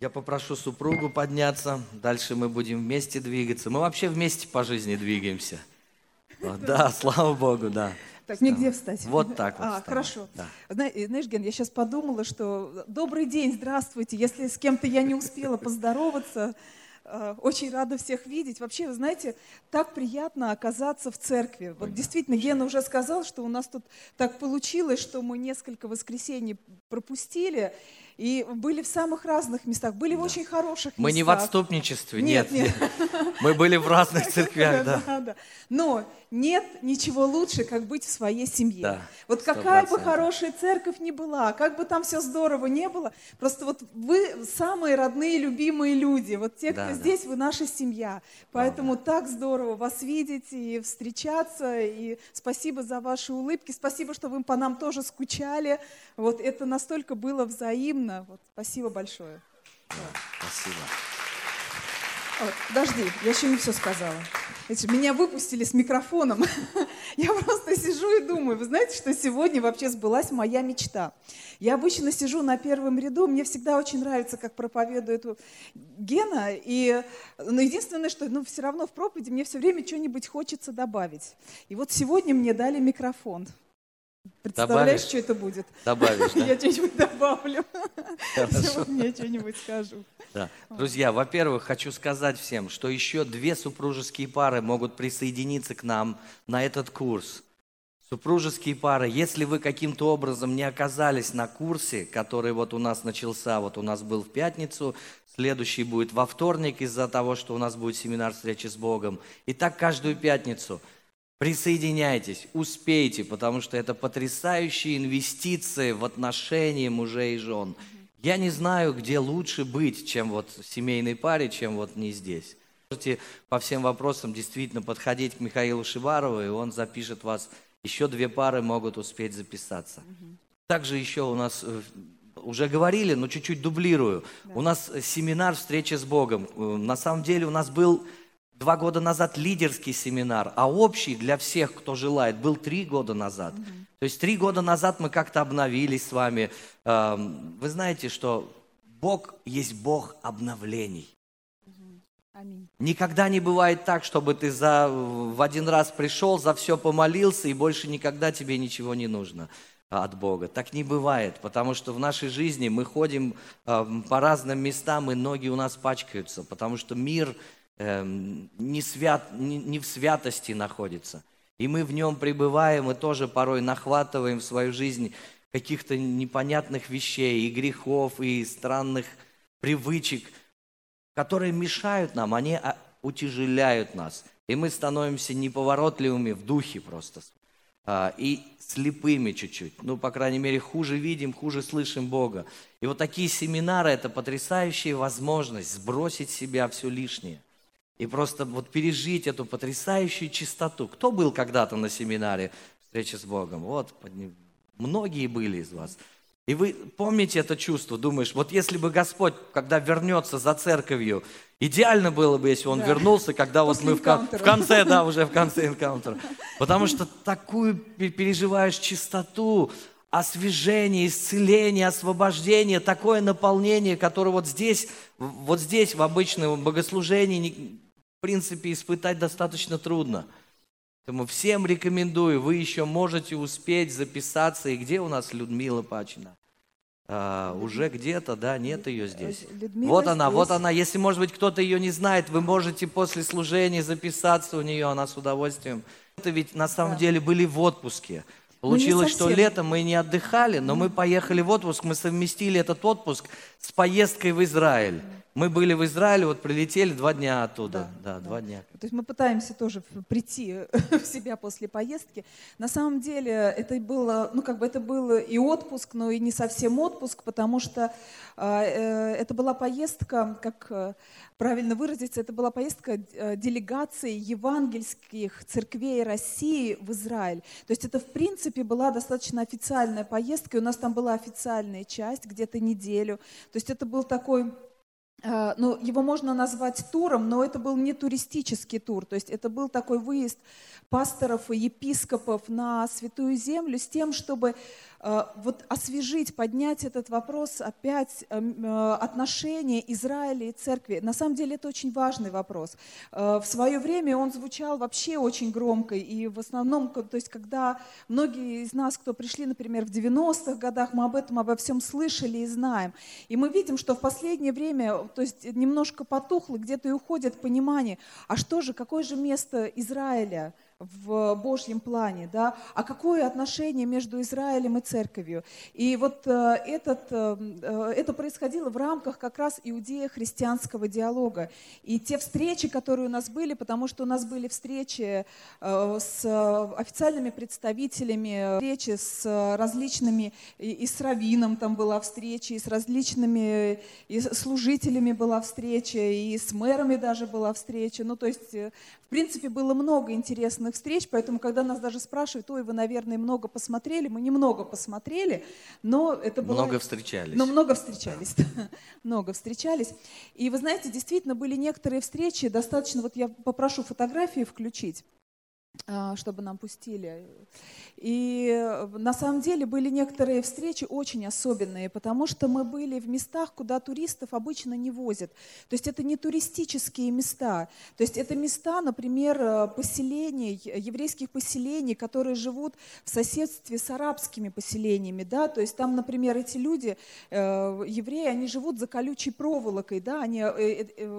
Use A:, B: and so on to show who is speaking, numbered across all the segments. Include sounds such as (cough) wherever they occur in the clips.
A: Я попрошу супругу подняться, дальше мы будем вместе двигаться. Мы вообще вместе по жизни двигаемся. Да, (laughs) слава Богу, да.
B: Так, мне где встать?
A: Вот так вот.
B: А,
A: вставай.
B: хорошо.
A: Да.
B: Знаешь, Ген, я сейчас подумала, что добрый день, здравствуйте. Если с кем-то я не успела поздороваться, э, очень рада всех видеть. Вообще, вы знаете, так приятно оказаться в церкви. Вот действительно, Гена уже сказал, что у нас тут так получилось, что мы несколько воскресений пропустили и были в самых разных местах, были в очень хороших
A: Мы не в
B: местах.
A: отступничестве,
B: Нет,
A: нет.
B: нет. (laughs)
A: Мы были в разных (laughs) церквях, да.
B: Да, да. Но нет ничего лучше, как быть в своей семье.
A: Да,
B: вот какая бы
A: процентов.
B: хорошая церковь ни была, как бы там все здорово не было, просто вот вы самые родные, любимые люди. Вот те,
A: Да,
B: кто
A: да.
B: здесь, вы наша семья. Поэтому так здорово вас видеть и встречаться. И спасибо за ваши улыбки. Спасибо, что вы по нам тоже скучали. Вот это настолько было взаимно. Вот, спасибо большое.
A: Спасибо.
B: Вот, подожди, я еще не все сказала. Эти, Меня выпустили с микрофоном. (laughs) Я просто сижу и думаю, вы знаете, что сегодня вообще сбылась моя мечта. Я обычно сижу на первом ряду, мне всегда очень нравится, как проповедует Гена. И, но единственное, что ну, все равно в проповеди мне все время что-нибудь хочется добавить. И вот сегодня мне дали микрофон. Представляешь,
A: Добавишь?
B: что это будет?
A: Добавишь, (laughs) да?
B: Я что-нибудь добавлю. (laughs) Сегодня я что-нибудь скажу.
A: Да. Друзья, во-первых, хочу сказать всем, что еще две супружеские пары могут присоединиться к нам на этот курс. Супружеские пары, если вы каким-то образом не оказались на курсе, который вот у нас начался, вот у нас был в пятницу, следующий будет во вторник из-за того, что у нас будет семинар встречи с Богом. И так каждую пятницу. Присоединяйтесь, успейте, потому что это потрясающие инвестиции в отношения мужей и жен. Я не знаю, где лучше быть, чем вот в семейной паре, чем вот не здесь. Можете по всем вопросам действительно подходить к Михаилу Шибарову, и он запишет вас. Еще две пары могут успеть записаться. Также еще у нас, э, уже говорили, но чуть-чуть дублирую. У нас семинар «Встреча с Богом». Э, На самом деле у нас был два года назад лидерский семинар, а общий для всех, кто желает, был три года назад. То есть три года назад мы как-то обновились с вами. Эм, Вы знаете, что Бог есть Бог обновлений.
B: Аминь.
A: Никогда не бывает так, чтобы ты за, в один раз пришел, за все помолился, и больше никогда тебе ничего не нужно а, от Бога. Так не бывает, потому что в нашей жизни мы ходим а, по разным местам, и ноги у нас пачкаются, потому что мир эм, не, свят, не, не в святости находится. И мы в нем пребываем, и тоже порой нахватываем в свою жизнь каких-то непонятных вещей, и грехов, и странных привычек, которые мешают нам, они а, утяжеляют нас. И мы становимся неповоротливыми в духе просто. А, И слепыми чуть-чуть. Ну, по крайней мере, хуже видим, хуже слышим Бога. И вот такие семинары – это потрясающая возможность сбросить с себя все лишнее. И просто вот пережить эту потрясающую чистоту. Кто был когда-то на семинаре встречи с Богом? Вот, многие были из вас. И вы помните это чувство, думаешь, вот если бы Господь, когда вернется за церковью, идеально было бы, если Он
B: Да.
A: вернулся, когда вот
B: После
A: мы в, кон- в конце, да, уже в конце энкаунтера. Потому что такую пе- переживаешь чистоту, освежение, исцеление, освобождение, такое наполнение, которое вот здесь, вот здесь в обычном богослужении, принципе, испытать достаточно трудно. Поэтому всем рекомендую, вы еще можете успеть записаться. И где у нас Людмила Пачина? А, уже где-то, да, нет ее здесь.
B: Людмила
A: вот она, вот
B: здесь.
A: она. Если, может быть, кто-то ее не знает, вы можете после служения записаться у нее, она с удовольствием. Это ведь на самом
B: Да.
A: деле были в отпуске.
B: Ну,
A: Получилось, что летом мы не отдыхали, но мы поехали в отпуск, мы совместили этот отпуск с поездкой в Израиль. Мы были в Израиле, вот прилетели два дня оттуда. Да, два дня.
B: То есть мы пытаемся тоже прийти (laughs) в себя после поездки. На самом деле это было, ну как бы это был и отпуск, но и не совсем отпуск, потому что а, э, это была поездка, как э, правильно выразиться, это была поездка э, делегации евангельских церквей России в Израиль. То есть это в принципе была достаточно официальная поездка, и у нас там была официальная часть где-то неделю. То есть это был такой ну, его можно назвать туром, но это был не туристический тур, то есть это был такой выезд пасторов и епископов на Святую Землю с тем, чтобы э, вот освежить, поднять этот вопрос опять э, э, отношения Израиля и церкви. На самом деле это очень важный вопрос. В свое время он звучал вообще очень громко, и в основном, то есть когда многие из нас, кто пришли, например, в 90-х годах, мы об этом, обо всем слышали и знаем. И мы видим, что в последнее время, то есть немножко потухло, где-то и уходит понимание, а что же, какое же место Израиля в Божьем плане, да, а какое отношение между Израилем и церковью. И вот э, этот, э, э, это происходило в рамках как раз иудея-христианского диалога. И те встречи, которые у нас были, потому что у нас были встречи с официальными представителями, встречи с различными, и с раввином там была встреча, и с различными и служителями была встреча, и с мэрами даже была встреча. Ну, то есть, в принципе, было много интересных разных встреч, поэтому, когда нас даже спрашивают, ой, вы, наверное, много посмотрели, мы немного посмотрели, но это было...
A: Много встречались.
B: Но много встречались, (laughs) много встречались. И вы знаете, действительно, были некоторые встречи, достаточно, вот я попрошу фотографии включить, чтобы нам пустили. И э, на самом деле были некоторые встречи очень особенные, потому что мы были в местах, куда туристов обычно не возят. То есть это не туристические места. То есть это места, например, э, поселений, еврейских поселений, которые живут в соседстве с арабскими поселениями. Да? То есть там, например, эти люди, э, евреи, они живут за колючей проволокой, да? они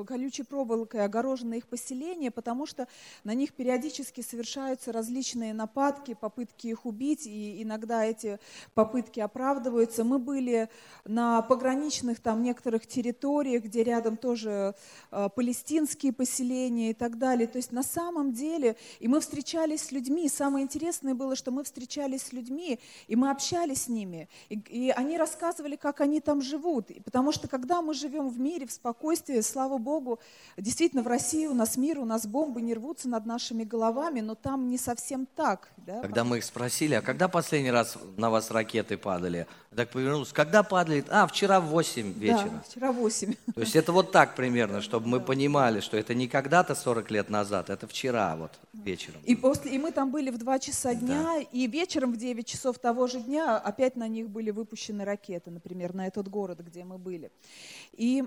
B: колючей проволокой огорожены их поселения, потому что на них периодически совершаются различные нападки, попытки их убить, и иногда эти попытки оправдываются. Мы были на пограничных там некоторых территориях, где рядом тоже э, палестинские поселения и так далее. То есть на самом деле, и мы встречались с людьми, самое интересное было, что мы встречались с людьми, и мы общались с ними, и, и они рассказывали, как они там живут. И потому что когда мы живем в мире, в спокойствии, слава Богу, действительно в России у нас мир, у нас бомбы не рвутся над нашими головами, но там не совсем так.
A: Да? Когда мы их спросили, а когда последний раз на вас ракеты падали? так повернулся, когда падали? А, вчера в 8 вечера.
B: Да, вчера в 8.
A: То есть это вот так примерно, чтобы мы понимали, что это не когда-то 40 лет назад, это вчера вот вечером.
B: И, после, и мы там были в 2 часа дня, да. и вечером в 9 часов того же дня опять на них были выпущены ракеты, например, на этот город, где мы были. И,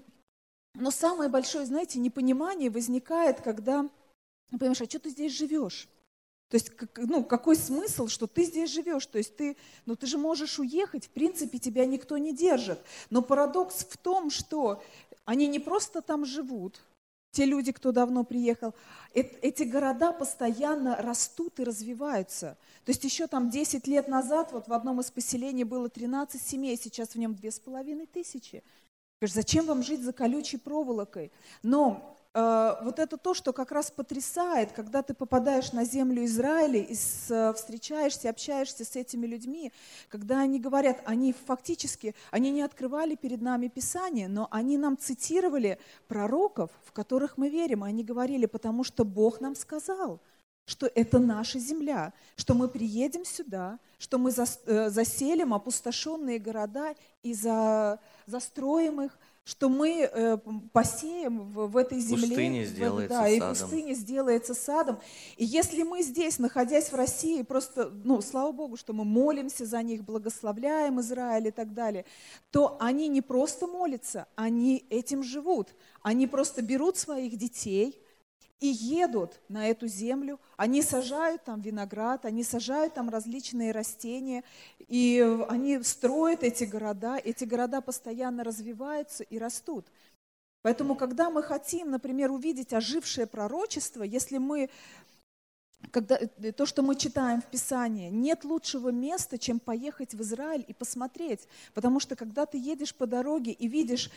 B: но самое большое, знаете, непонимание возникает, когда, понимаешь, а что ты здесь живешь? То есть, ну, какой смысл, что ты здесь живешь? То есть ты, ну, ты же можешь уехать, в принципе, тебя никто не держит. Но парадокс в том, что они не просто там живут, те люди, кто давно приехал, эти города постоянно растут и развиваются. То есть еще там 10 лет назад вот в одном из поселений было 13 семей, сейчас в нем 2,5 тысячи. Зачем вам жить за колючей проволокой? Но Э, вот это то, что как раз потрясает, когда ты попадаешь на землю Израиля и встречаешься, общаешься с этими людьми, когда они говорят, они фактически, они не открывали перед нами Писание, но они нам цитировали пророков, в которых мы верим. Они говорили, потому что Бог нам сказал, что это наша земля, что мы приедем сюда, что мы э, заселим опустошенные города и за, застроим их, что мы э, посеем в, в этой земле.
A: Пустыня сделается
B: да,
A: садом.
B: и пустыня сделается садом. И если мы здесь, находясь в России, просто, ну, слава Богу, что мы молимся за них, благословляем Израиль и так далее, то они не просто молятся, они этим живут. Они просто берут своих детей, и едут на эту землю, они сажают там виноград, они сажают там различные растения, и они строят эти города, эти города постоянно развиваются и растут. Поэтому, когда мы хотим, например, увидеть ожившее пророчество, если мы когда, э, то, что мы читаем в Писании, нет лучшего места, чем поехать в Израиль и посмотреть. Потому что когда ты едешь по дороге и видишь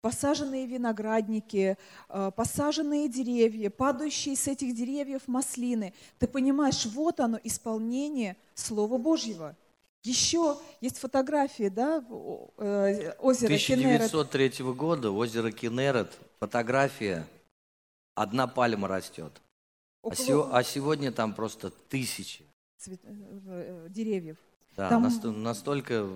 B: посаженные виноградники, э, посаженные деревья, падающие с этих деревьев маслины, ты понимаешь, вот оно исполнение Слова Божьего. Еще есть фотографии, да,
A: э, озера 1903 Кенерет. года, озеро Кенерет, фотография, одна пальма растет. А Около... А, сего, а сегодня там просто тысячи.
B: Цвет... Э, деревьев.
A: Да,
B: Там-
A: насто- настолько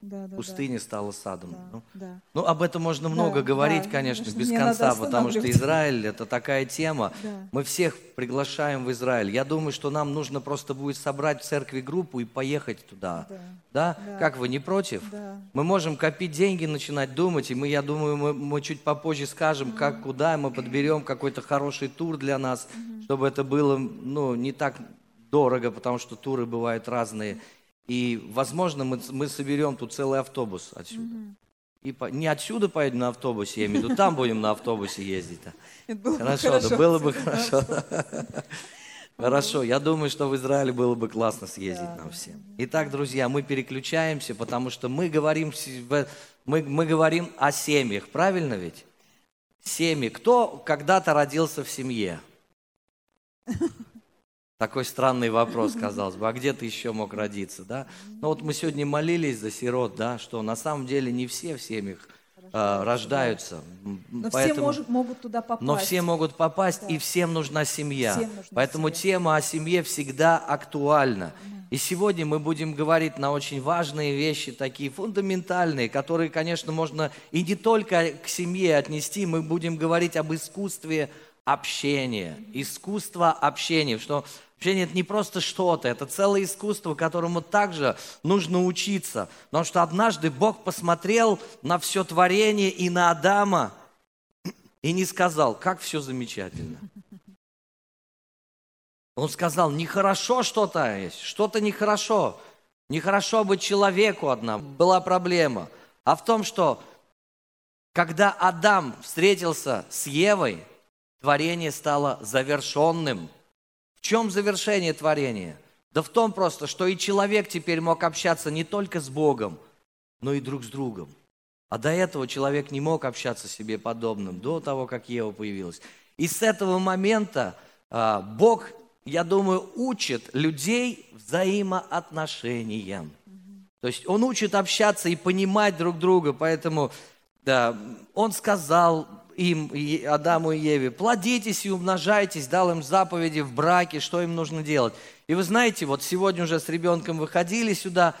B: Да, да,
A: пустыня стала садом.
B: да,
A: Ну,
B: да.
A: Ну, об этом можно много
B: Да,
A: говорить,
B: да,
A: конечно, без конца, потому что. Израиль это такая тема.
B: Да.
A: Мы всех приглашаем в Израиль. Я думаю, что нам нужно просто будет собрать в церкви группу и поехать туда.
B: Да.
A: Да?
B: Да.
A: Как вы, не против?
B: Да.
A: Мы можем копить деньги, начинать думать, и мы, я думаю, мы, мы чуть попозже скажем, как, куда мы подберем какой-то хороший тур для нас, чтобы это было, ну, не так дорого, потому что туры бывают разные. И, возможно, мы, мы соберем тут целый автобус отсюда. И по- не отсюда поедем на автобусе, я имею в виду, там будем на автобусе ездить. (laughs)
B: Это было бы
A: Хорошо, да было бы хорошо. (laughs) Хорошо, я думаю, что в Израиле было бы классно съездить нам всем. Итак, друзья, мы переключаемся, потому что мы говорим, мы, мы говорим о семьях, правильно ведь? Семьи. Кто когда-то родился в семье? (laughs) Такой странный вопрос, казалось бы. А где ты еще мог родиться, да? Ну вот мы сегодня молились за сирот, да, что на самом деле не все в семьях а, рождаются.
B: Но
A: поэтому-
B: все может- могут туда попасть.
A: но все могут попасть,
B: Да.
A: и всем нужна семья.
B: Всем нужна
A: Поэтому
B: семья.
A: тема о семье всегда актуальна. И сегодня мы будем говорить на очень важные вещи, такие фундаментальные, которые, конечно, можно и не только к семье отнести. Мы будем говорить об искусстве общения. Искусство общения. Что общение это не просто что-то, это целое искусство, которому также нужно учиться. Потому что однажды Бог посмотрел на все творение и на Адама, и не сказал, как все замечательно. Он сказал, нехорошо что-то есть, что-то нехорошо. Нехорошо быть человеку одна. Была проблема. А в том, что когда Адам встретился с Евой, творение стало завершенным. В чем завершение творения? Да в том просто, что и человек теперь мог общаться не только с Богом, но и друг с другом. А до этого человек не мог общаться себе подобным, до того, как Ева появилась. И с этого момента а, Бог, я думаю, учит людей взаимоотношениям. То есть Он учит общаться и понимать друг друга, поэтому да, Он сказал им, и Адаму и Еве, плодитесь и умножайтесь, дал им заповеди в браке, что им нужно делать. И вы знаете, вот сегодня уже с ребенком выходили сюда,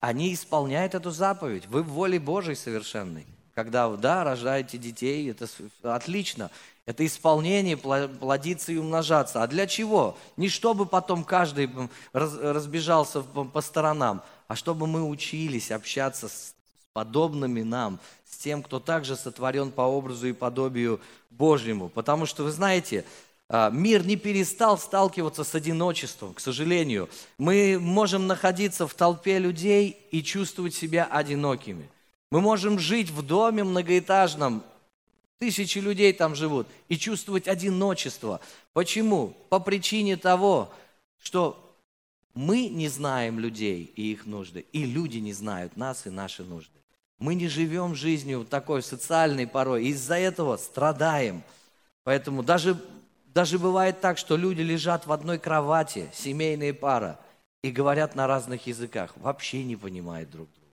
A: они исполняют эту заповедь. Вы в воле Божьей совершенной. Когда, да, рождаете детей, это отлично. Это исполнение, плодиться и умножаться. А для чего? Не чтобы потом каждый разбежался по сторонам, а чтобы мы учились общаться с подобными нам, тем, кто также сотворен по образу и подобию Божьему. Потому что, вы знаете, а, мир не перестал сталкиваться с одиночеством, к сожалению. Мы можем находиться в толпе людей и чувствовать себя одинокими. Мы можем жить в доме многоэтажном, тысячи людей там живут, и чувствовать одиночество. Почему? По причине того, что мы не знаем людей и их нужды, и люди не знают нас и наши нужды. Мы не живем жизнью такой социальной порой, и из-за этого страдаем. Поэтому даже, даже бывает так, что люди лежат в одной кровати, семейная пара, и говорят на разных языках, вообще не понимают друг друга.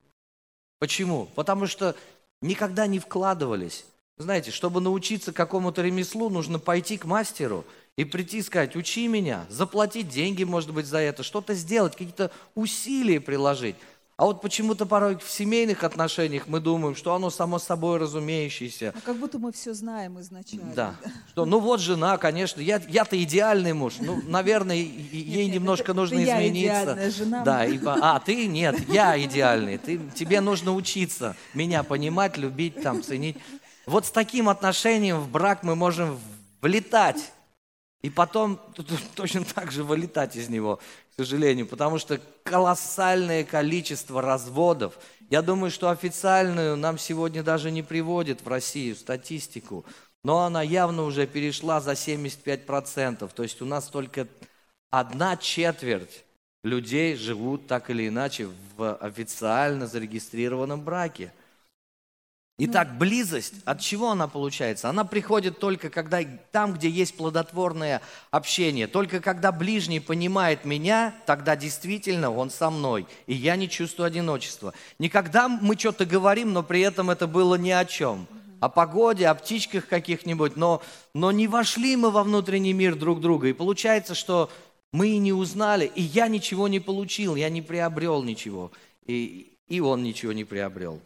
A: Почему? Потому что никогда не вкладывались. Знаете, чтобы научиться какому-то ремеслу, нужно пойти к мастеру и прийти и сказать, учи меня, заплатить деньги, может быть, за это, что-то сделать, какие-то усилия приложить. А вот почему-то порой в семейных отношениях мы думаем, что оно само собой разумеющееся.
B: А как будто мы все знаем изначально.
A: Да. Что, ну вот жена, конечно, я, я-то идеальный муж. Ну, наверное, ей немножко нужно измениться.
B: жена.
A: Да, и а, ты нет, я идеальный. Ты, тебе нужно учиться меня понимать, любить, там, ценить. Вот с таким отношением в брак мы можем влетать. И потом точно так же вылетать из него, к сожалению, потому что колоссальное количество разводов. Я думаю, что официальную нам сегодня даже не приводят в Россию статистику, но она явно уже перешла за 75%. То есть у нас только одна четверть людей живут так или иначе в официально зарегистрированном браке. Итак, близость, от чего она получается? Она приходит только когда, там, где есть плодотворное общение. Только когда ближний понимает меня, тогда действительно он со мной, и я не чувствую одиночества. Никогда мы что-то говорим, но при этом это было ни о чем. О погоде, о птичках каких-нибудь, но, но не вошли мы во внутренний мир друг друга. И получается, что мы и не узнали, и я ничего не получил, я не приобрел ничего, и, и он ничего не приобрел.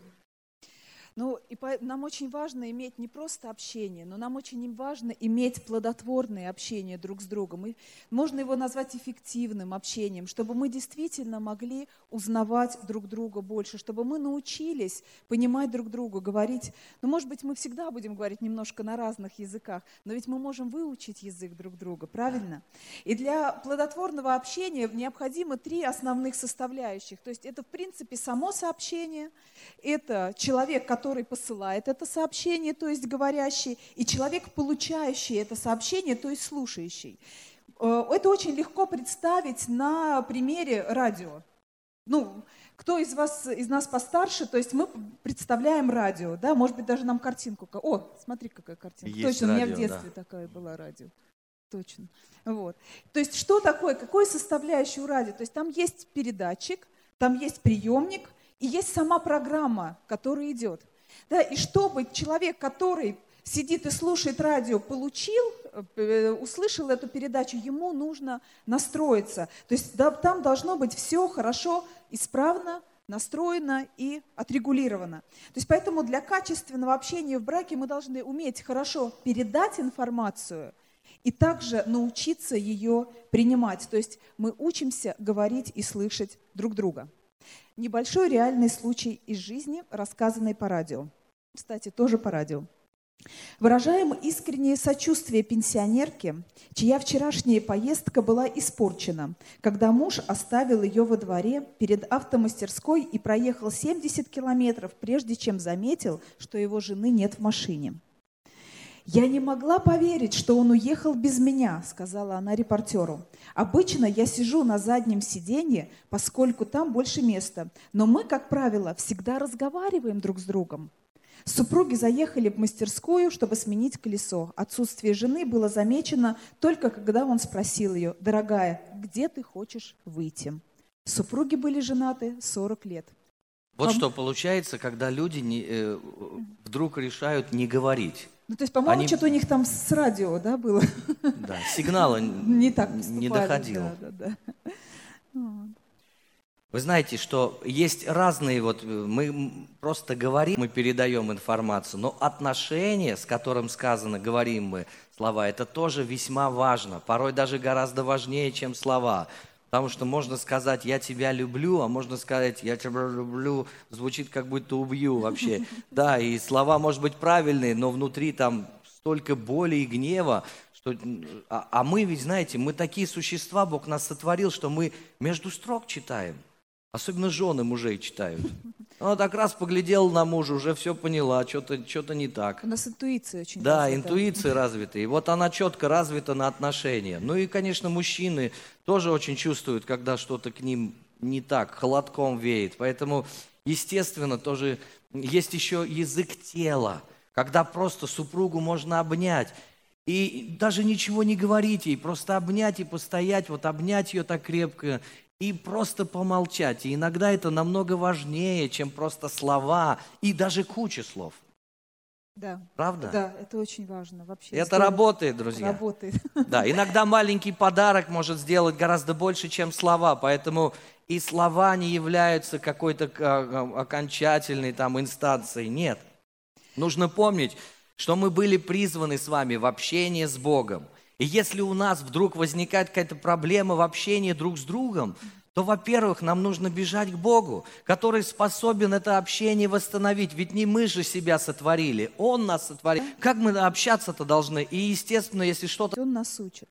B: Ну, и по, нам очень важно иметь не просто общение, но нам очень важно иметь плодотворное общение друг с другом. И можно его назвать эффективным общением, чтобы мы действительно могли узнавать друг друга больше, чтобы мы научились понимать друг друга, говорить. Ну, может быть, мы всегда будем говорить немножко на разных языках, но ведь мы можем выучить язык друг друга, правильно? И для плодотворного общения необходимо три основных составляющих. То есть это, в принципе, само сообщение, это человек, который который посылает это сообщение, то есть говорящий, и человек, получающий это сообщение, то есть слушающий. Э, это очень легко представить на примере радио. Ну, кто из вас, из нас постарше, то есть мы представляем радио, да, может быть, даже нам картинку. О, смотри, какая картинка.
A: Есть
B: Точно,
A: радио,
B: у меня в детстве
A: да.
B: такая была радио. Точно. Вот. То есть что такое, какой составляющий у радио? То есть там есть передатчик, там есть приемник, и есть сама программа, которая идет. Да, и чтобы человек, который сидит и слушает радио, получил, э, услышал эту передачу, ему нужно настроиться. То есть да, там должно быть все хорошо, исправно, настроено и отрегулировано. То есть поэтому для качественного общения в браке мы должны уметь хорошо передать информацию и также научиться ее принимать. То есть мы учимся говорить и слышать друг друга. Небольшой реальный случай из жизни, рассказанный по радио. Кстати, тоже по радио. Выражаем искреннее сочувствие пенсионерке, чья вчерашняя поездка была испорчена, когда муж оставил ее во дворе перед автомастерской и проехал 70 километров, прежде чем заметил, что его жены нет в машине. «Я не могла поверить, что он уехал без меня», — сказала она репортеру. «Обычно я сижу на заднем сиденье, поскольку там больше места, но мы, как правило, всегда разговариваем друг с другом». Супруги заехали в мастерскую, чтобы сменить колесо. Отсутствие жены было замечено только когда он спросил ее, «Дорогая, где ты хочешь выйти?» Супруги были женаты 40 лет.
A: Вот
B: Пом-
A: что получается, когда люди не, э, вдруг решают не говорить.
B: Ну, то есть, по-моему,
A: Они-
B: что-то у них там с радио, да, было?
A: Да, сигнала (laughs)
B: Не так
A: не
B: поступали,
A: доходил.
B: Да, да, да. Вот.
A: Вы знаете, что есть разные, вот э, мы просто говорим, мы передаем информацию, но отношение, с которым сказано, говорим мы слова, это тоже весьма важно, порой даже гораздо важнее, чем слова. Потому что можно сказать «я тебя люблю», а можно сказать «я тебя люблю», звучит как будто убью вообще. (laughs) Да, и слова, может быть, правильные, но внутри там столько боли и гнева, что, а, а мы ведь, знаете, мы такие существа, Бог нас сотворил, что мы между строк читаем. Особенно жены мужей читают. Она так раз поглядела на мужа, уже все поняла, что-то что не так.
B: У нас интуиция очень
A: Да,
B: развита.
A: интуиция развита. И вот она четко развита на отношения. Ну и, конечно, мужчины тоже очень чувствуют, когда что-то к ним не так, холодком веет. Поэтому, естественно, тоже есть еще язык тела, когда просто супругу можно обнять. И даже ничего не говорить ей, просто обнять и постоять, вот обнять ее так крепко и просто помолчать. И иногда это намного важнее, чем просто слова и даже куча слов.
B: Да.
A: Правда?
B: Да, это очень важно вообще.
A: Это
B: Здорово.
A: работает, друзья.
B: Работает.
A: Да, иногда маленький подарок может сделать гораздо больше, чем слова, поэтому и слова не являются какой-то а, а, окончательной там инстанцией. Нет. Нужно помнить, что мы были призваны с вами в общение с Богом. И если у нас вдруг возникает какая-то проблема в общении друг с другом, то, во-первых, нам нужно бежать к Богу, который способен это общение восстановить. Ведь не мы же себя сотворили, Он нас сотворил. Как мы общаться-то должны? И, естественно, если что-то
B: Он нас учит.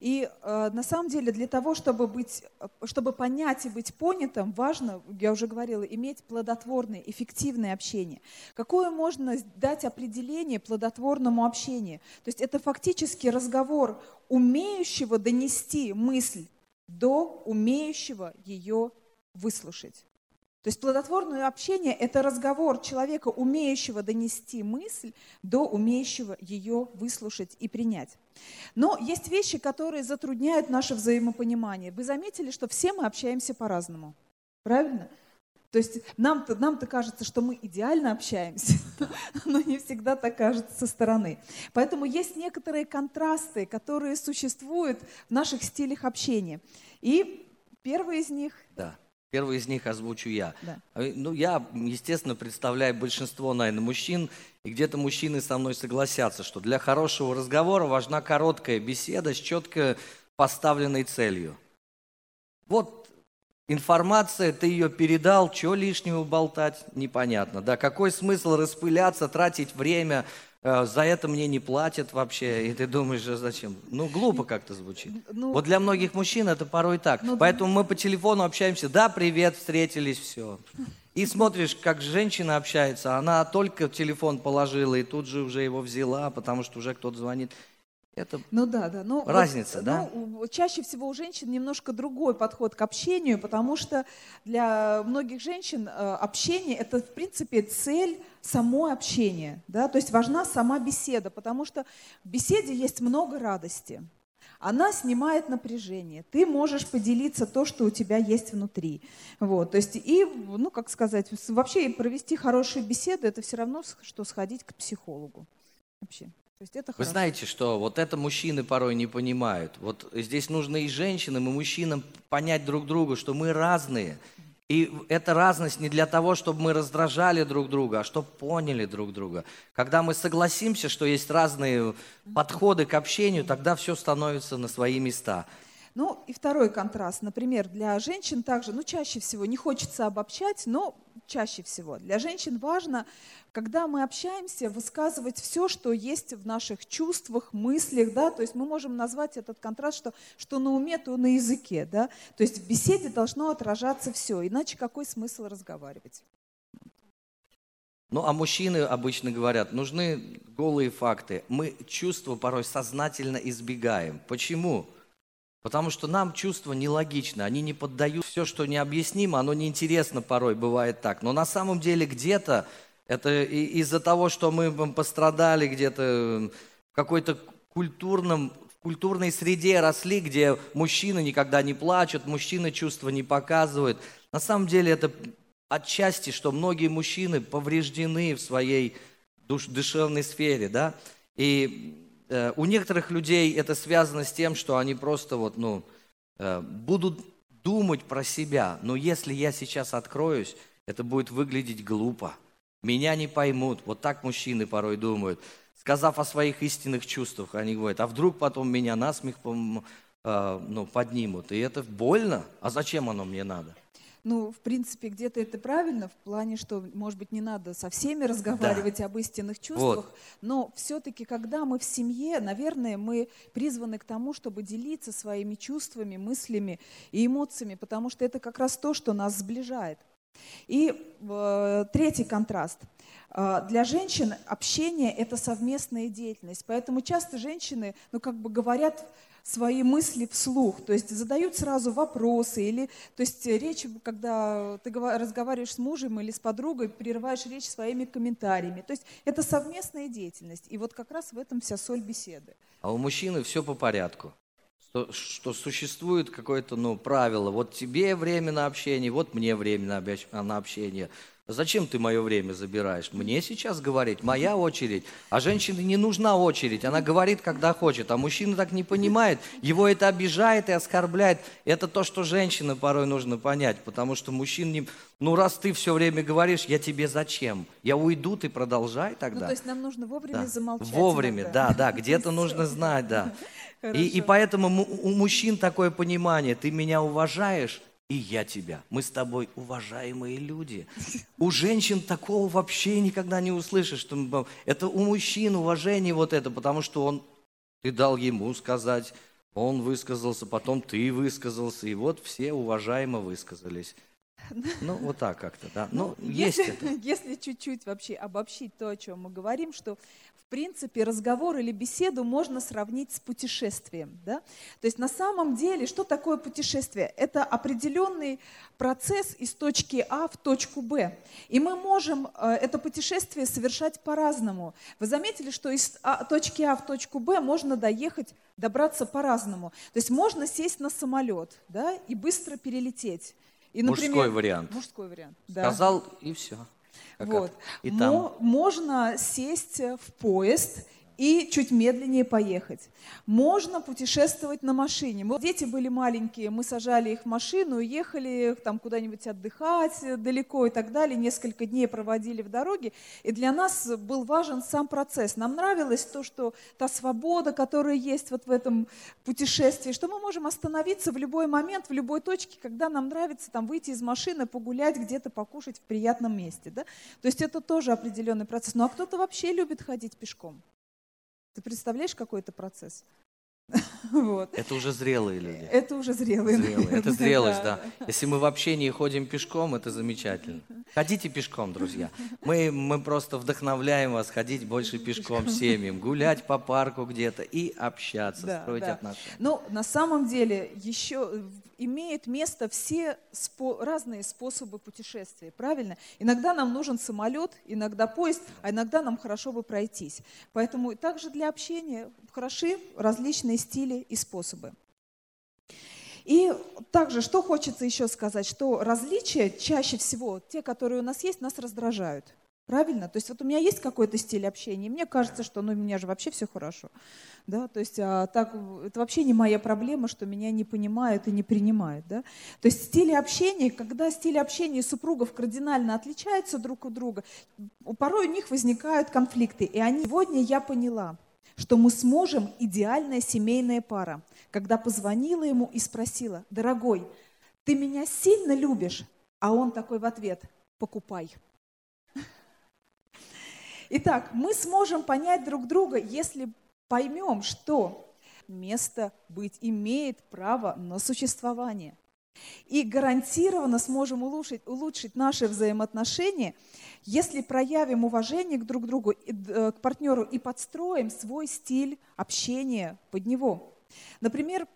B: И э, на самом деле для того, чтобы, быть, э, чтобы понять и быть понятым, важно, я уже говорила, иметь плодотворное, эффективное общение. Какое можно дать определение плодотворному общению? То есть это фактически разговор умеющего донести мысль до умеющего ее выслушать. То есть плодотворное общение – это разговор человека, умеющего донести мысль, до умеющего ее выслушать и принять. Но есть вещи, которые затрудняют наше взаимопонимание. Вы заметили, что все мы общаемся по-разному. Правильно? То есть нам-то, нам-то кажется, что мы идеально общаемся, (laughs) но не всегда так кажется со стороны. Поэтому есть некоторые контрасты, которые существуют в наших стилях общения. И первый из них...
A: Да. Первый из них озвучу я.
B: Да.
A: А, ну, я, естественно, представляю большинство, наверное, мужчин, и где-то мужчины со мной согласятся, что для хорошего разговора важна короткая беседа с четко поставленной целью. Вот информация, ты ее передал, что лишнего болтать, непонятно. Да, какой смысл распыляться, тратить время, э, за это мне не платят вообще, и ты думаешь, а зачем? Ну, глупо как-то звучит.
B: Ну,
A: Вот для многих мужчин это порой так.
B: Ну,
A: Поэтому мы по телефону общаемся, да, привет, встретились, все. И смотришь, как женщина общается, она только телефон положила и тут же уже его взяла, потому что уже кто-то звонит. Это
B: Ну да, да. Ну, вот,
A: Разница, да?
B: ну, чаще всего у женщин немножко другой подход к общению, потому что для многих женщин э, общение это в принципе цель само общение, да, то есть важна сама беседа, потому что в беседе есть много радости. Она снимает напряжение. Ты можешь поделиться то, что у тебя есть внутри. Вот, то есть и, ну, как сказать, вообще провести хорошую беседу, это все равно, что сходить к психологу. Вообще. То есть это
A: Вы
B: хорошо.
A: знаете, что вот это мужчины порой не понимают. Вот здесь нужно и женщинам, и мужчинам понять друг друга, что мы разные. И эта разность не для того, чтобы мы раздражали друг друга, а чтобы поняли друг друга. Когда мы согласимся, что есть разные подходы к общению, тогда все становится на свои места.
B: Ну и второй контраст. Например, для женщин также, ну чаще всего, не хочется обобщать, но чаще всего для женщин важно, когда мы общаемся, высказывать все, что есть в наших чувствах, мыслях, да, то есть мы можем назвать этот контраст, что, что на уме, то на языке, да, то есть в беседе должно отражаться все, иначе какой смысл разговаривать?
A: Ну, а мужчины обычно говорят, нужны голые факты. Мы чувства порой сознательно избегаем. Почему? Потому что нам чувства нелогичны, они не поддают. Все, что необъяснимо, оно неинтересно порой, бывает так. Но на самом деле где-то это из-за того, что мы пострадали где-то в какой-то культурном, культурной среде росли, где мужчины никогда не плачут, мужчины чувства не показывают. На самом деле это отчасти, что многие мужчины повреждены в своей душ- душевной сфере, да, и у некоторых людей это связано с тем, что они просто вот, ну, э, будут думать про себя, но если я сейчас откроюсь, это будет выглядеть глупо, меня не поймут, вот так мужчины порой думают, сказав о своих истинных чувствах, они говорят, а вдруг потом меня насмех э, ну, поднимут, и это больно, а зачем оно мне надо?
B: Ну, в принципе, где-то это правильно, в плане, что, может быть, не надо со всеми разговаривать об истинных чувствах, но все-таки, когда мы в семье, наверное, мы призваны к тому, чтобы делиться своими чувствами, мыслями и эмоциями, потому что это как раз то, что нас сближает. И э, третий контраст. Э, Для женщин общение – это совместная деятельность, поэтому часто женщины, ну, как бы говорят свои мысли вслух, то есть задают сразу вопросы, или, то есть речь, когда ты гова- разговариваешь с мужем или с подругой, прерываешь речь своими комментариями, то есть это совместная деятельность, и вот как раз в этом вся соль беседы.
A: А у мужчины все по порядку. Что, что существует какое-то ну, правило. Вот тебе время на общение, вот мне время на, на общение. Зачем ты мое время забираешь? Мне сейчас говорить, моя очередь. А женщине не нужна очередь, она говорит, когда хочет. А мужчина так не понимает, его это обижает и оскорбляет. Это то, что женщина порой нужно понять, потому что мужчин не... Ну, раз ты все время говоришь, я тебе зачем? Я уйду, ты продолжай
B: Ну,
A: тогда.
B: то есть нам нужно вовремя
A: Да.
B: замолчать.
A: Вовремя,
B: иногда.
A: да, да, где-то (laughs) нужно знать, да. (laughs) И, и поэтому му- у мужчин такое понимание, ты меня уважаешь, и я тебя. Мы с тобой уважаемые люди. У женщин такого вообще никогда не услышишь. что Это у мужчин уважение вот это, потому что он, ты дал ему сказать, он высказался, потом ты высказался, и вот все уважаемо высказались. Ну, вот так как-то, да. Ну, есть
B: если,
A: это. (laughs)
B: Если чуть-чуть вообще обобщить то, о чем мы говорим, что принципе разговор или беседу можно сравнить с путешествием. Да? То есть на самом деле, что такое путешествие? Это определенный процесс из точки А в точку Б. И мы можем э, это путешествие совершать по-разному. Вы заметили, что из А- точки А в точку Б можно доехать, добраться по-разному. То есть можно сесть на самолет да, и быстро перелететь. И,
A: Мужской вариант.
B: Мужской вариант, да.
A: Сказал и все.
B: Вот.
A: И там.
B: Мо- можно сесть в поезд и чуть медленнее поехать. Можно путешествовать на машине. Вот дети были маленькие, мы сажали их в машину, ехали там куда-нибудь отдыхать далеко и так далее, несколько дней проводили в дороге, и для нас был важен сам процесс. Нам нравилось то, что та свобода, которая есть вот в этом путешествии, что мы можем остановиться в любой момент, в любой точке, когда нам нравится там выйти из машины, погулять, где-то покушать в приятном месте. Да? То есть это тоже определенный процесс. Ну а кто-то вообще любит ходить пешком. Ты представляешь, какой это процесс? (laughs)
A: Вот. Это уже зрелые люди.
B: Это уже зрелые.
A: зрелые. Это зрелость, да. Если мы вообще не ходим пешком, это замечательно. Ходите пешком, друзья. Мы, мы просто вдохновляем вас ходить больше пешком семьям, гулять по парку где-то и общаться, да, строить да. отношения.
B: Ну, на самом деле, еще имеют место все спо разные способы путешествия, правильно? Иногда нам нужен самолет, иногда поезд, а иногда нам хорошо бы пройтись. Поэтому также для общения хороши различные стили и способы. И также, что хочется еще сказать, что различия чаще всего, те, которые у нас есть, нас раздражают. Правильно? То есть вот у меня есть какой-то стиль общения, и мне кажется, что ну, у меня же вообще все хорошо. Да? То есть а, так, это вообще не моя проблема, что меня не понимают и не принимают. Да? То есть стили общения, когда стили общения супругов кардинально отличаются друг от друга, порой у них возникают конфликты. И они, сегодня я поняла, что мы сможем идеальная семейная пара, когда позвонила ему и спросила, дорогой, ты меня сильно любишь? А он такой в ответ, покупай. Итак, мы сможем понять друг друга, если поймем, что место быть имеет право на существование. И гарантированно сможем улучшить, улучшить наши взаимоотношения, если проявим уважение к друг другу, э, к партнеру и подстроим свой стиль общения под него. Например,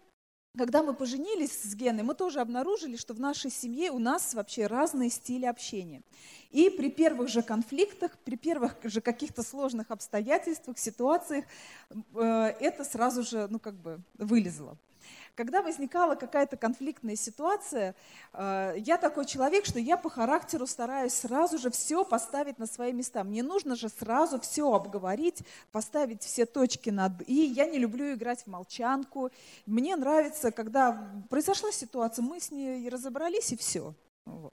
B: когда мы поженились с Геной, мы тоже обнаружили, что в нашей семье у нас вообще разные стили общения. И при первых же конфликтах, при первых же каких-то сложных обстоятельствах, ситуациях, э, это сразу же, ну, как бы вылезло. Когда возникала какая-то конфликтная ситуация, э, я такой человек, что я по характеру стараюсь сразу же все поставить на свои места. Мне нужно же сразу все обговорить, поставить все точки над «и». Я не люблю играть в молчанку. Мне нравится, когда произошла ситуация, мы с ней разобрались и все. Вот.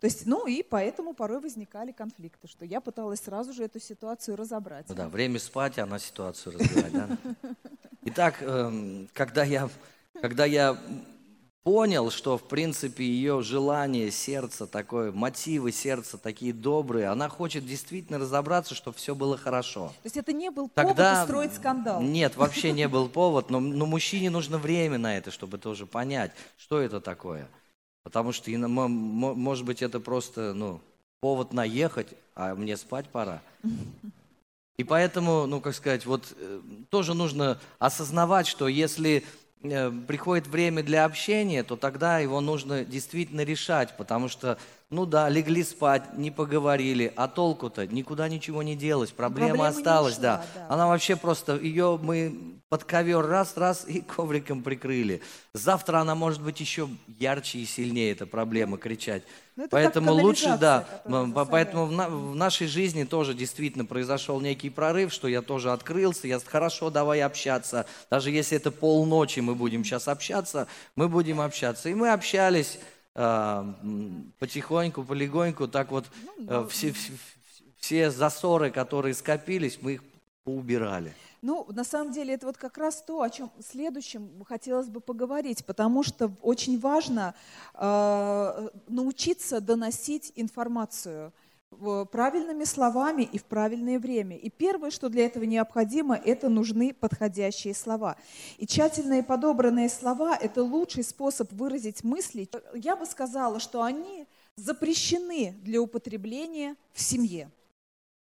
B: То есть, ну и поэтому порой возникали конфликты, что я пыталась сразу же эту ситуацию разобрать.
A: Ну да, время спать, а на ситуацию разбирать, да? (laughs) Итак, эм, когда я, когда я понял, что, в принципе, ее желание сердца такое, мотивы сердца такие добрые, она хочет действительно разобраться, чтобы все было хорошо.
B: То есть это не был повод Тогда... устроить скандал?
A: Нет, вообще не был (laughs) повод, но, но мужчине нужно время на это, чтобы тоже понять, что это такое. Потому что, может быть, это просто ну, повод наехать, а мне спать пора. (laughs) И поэтому, ну, как сказать, вот э, тоже нужно осознавать, что если приходит время для общения, то тогда его нужно действительно решать, потому что ну да, легли спать, не поговорили, а толку-то никуда ничего не делось, проблема, проблема осталась, ушла, да. да. Она вообще просто, ее мы под ковер раз-раз и (laughs) ковриком прикрыли. Завтра она может быть еще ярче и сильнее, эта проблема, кричать. Ну, поэтому лучше, да, поэтому в, на, в нашей жизни тоже действительно произошел некий прорыв, что я тоже открылся, я хорошо, давай общаться. Даже если это полночи мы будем сейчас общаться, мы будем общаться. И мы общались потихоньку, полегоньку, так вот ну, э, все, все, все засоры, которые скопились, мы их поубирали.
B: Ну, на самом деле, это вот как раз то, о чем в следующем хотелось бы поговорить, потому что очень важно э, научиться доносить информацию правильными словами и в правильное время. И первое, что для этого необходимо, это нужны подходящие слова. И тщательные подобранные слова – это лучший способ выразить мысли. Я бы сказала, что они запрещены для употребления в семье.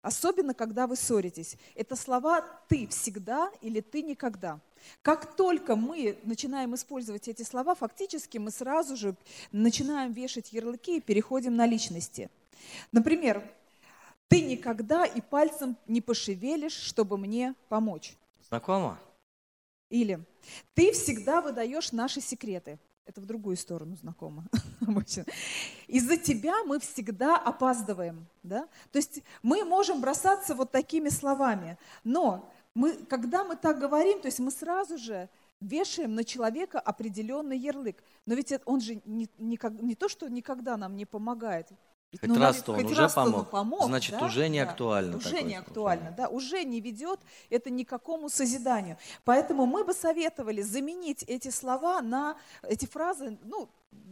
B: Особенно, когда вы ссоритесь. Это слова «ты всегда» или «ты никогда». Как только мы начинаем использовать эти слова, фактически мы сразу же начинаем вешать ярлыки и переходим на личности – Например, ты никогда и пальцем не пошевелишь, чтобы мне помочь.
A: Знакомо?
B: Или ты всегда выдаешь наши секреты. Это в другую сторону знакомо (laughs) обычно. Из-за тебя мы всегда опаздываем. Да? То есть мы можем бросаться вот такими словами. Но мы, когда мы так говорим, то есть мы сразу же вешаем на человека определенный ярлык. Но ведь он же не, не, не то, что никогда нам не помогает.
A: Хоть ну, раз то он уже раз помог, помог, значит,
B: да?
A: уже не да. актуально.
B: Уже не актуально, да, уже не ведет это ни к какому созиданию. Поэтому мы бы советовали заменить эти слова на, эти фразы, ну,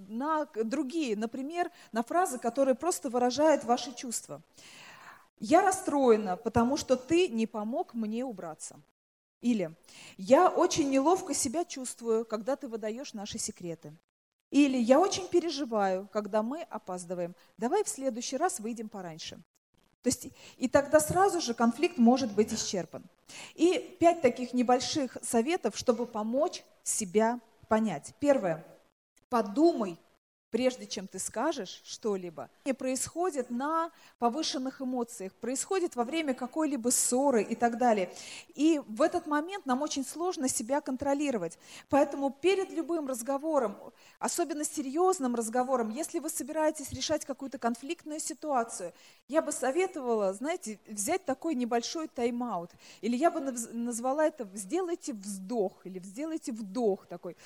B: на другие, например, на фразы, которые просто выражают ваши чувства. Я расстроена, потому что ты не помог мне убраться. Или я очень неловко себя чувствую, когда ты выдаешь наши секреты. Или я очень переживаю, когда мы опаздываем. Давай в следующий раз выйдем пораньше. То есть, и тогда сразу же конфликт может быть исчерпан. И пять таких небольших советов, чтобы помочь себя понять. Первое. Подумай прежде чем ты скажешь что-либо, не происходит на повышенных эмоциях, происходит во время какой-либо ссоры и так далее. И в этот момент нам очень сложно себя контролировать. Поэтому перед любым разговором, особенно серьезным разговором, если вы собираетесь решать какую-то конфликтную ситуацию, я бы советовала, знаете, взять такой небольшой тайм-аут. Или я бы назвала это «сделайте вздох» или «сделайте вдох» такой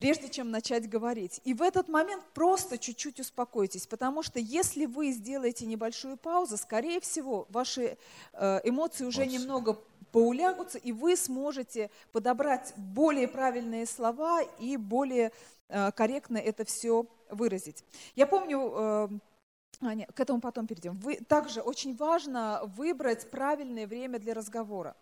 B: прежде чем начать говорить. И в этот момент просто чуть-чуть успокойтесь, потому что если вы сделаете небольшую паузу, скорее всего, ваши э, эмоции уже Эмоции. немного поулягутся, и вы сможете подобрать более правильные слова и более э, корректно это все выразить. Я помню, э, Аня, к этому потом перейдем. Вы, также очень важно выбрать правильное время для разговора.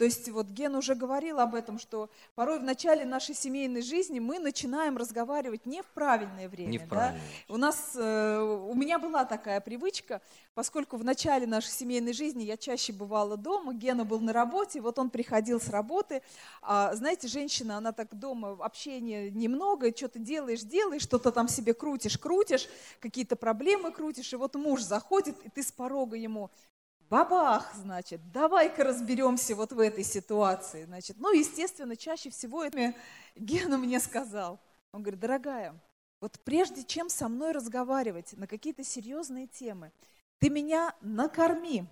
B: То есть вот Ген уже говорил об этом, что порой в начале нашей семейной жизни мы начинаем разговаривать не в правильное время.
A: Не в правильное.
B: Да? У нас, э, у меня была такая привычка, поскольку в начале нашей семейной жизни я чаще бывала дома, Гена был на работе, вот он приходил с работы, а, знаете, женщина, она так дома, общения немного, что-то делаешь, делаешь, что-то там себе крутишь, крутишь, какие-то проблемы крутишь, и вот муж заходит, и ты с порога ему бабах, значит, давай-ка разберемся вот в этой ситуации. Значит, ну, естественно, чаще всего это Гена мне сказал. Он говорит, дорогая, вот прежде чем со мной разговаривать на какие-то серьезные темы, ты меня накорми,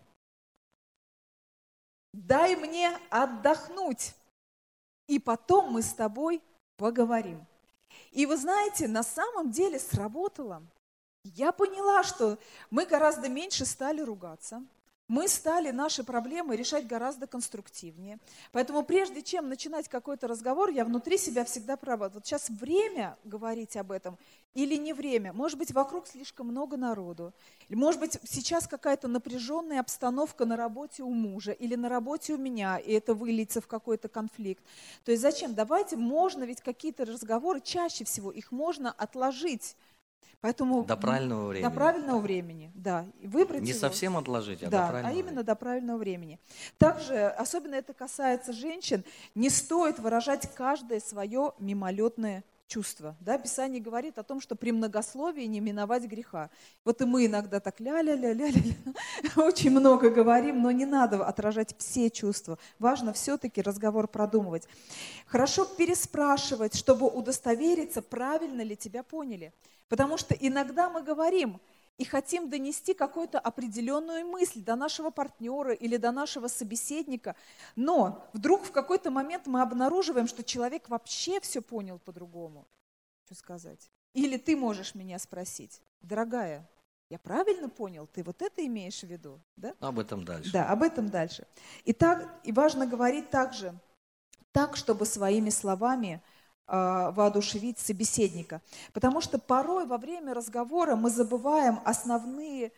B: дай мне отдохнуть, и потом мы с тобой поговорим. И вы знаете, на самом деле сработало. Я поняла, что мы гораздо меньше стали ругаться – мы стали наши проблемы решать гораздо конструктивнее. Поэтому прежде чем начинать какой-то разговор, я внутри себя всегда права. Вот сейчас время говорить об этом или не время? Может быть, вокруг слишком много народу. Или, может быть, сейчас какая-то напряженная обстановка на работе у мужа или на работе у меня, и это выльется в какой-то конфликт. То есть зачем? Давайте, можно ведь какие-то разговоры, чаще всего их можно отложить Поэтому
A: до правильного времени.
B: До правильного времени, да. Выбрать
A: Не
B: его.
A: совсем отложить, а
B: да,
A: до правильного
B: а именно до правильного времени. Также, особенно это касается женщин, не стоит выражать каждое свое мимолетное чувство. Да? Писание говорит о том, что при многословии не миновать греха. Вот и мы иногда так ля-ля-ля-ля-ля, (laughs) очень много говорим, но не надо отражать все чувства. Важно все-таки разговор продумывать. Хорошо переспрашивать, чтобы удостовериться, правильно ли тебя поняли. Потому что иногда мы говорим и хотим донести какую-то определенную мысль до нашего партнера или до нашего собеседника, но вдруг в какой-то момент мы обнаруживаем, что человек вообще все понял по-другому. Что сказать? Или ты можешь меня спросить, дорогая, я правильно понял, ты вот это имеешь в виду? Да?
A: Об этом дальше.
B: Да, об этом дальше. И, так, и важно говорить также так, чтобы своими словами воодушевить собеседника. Потому что порой во время разговора мы забываем основные,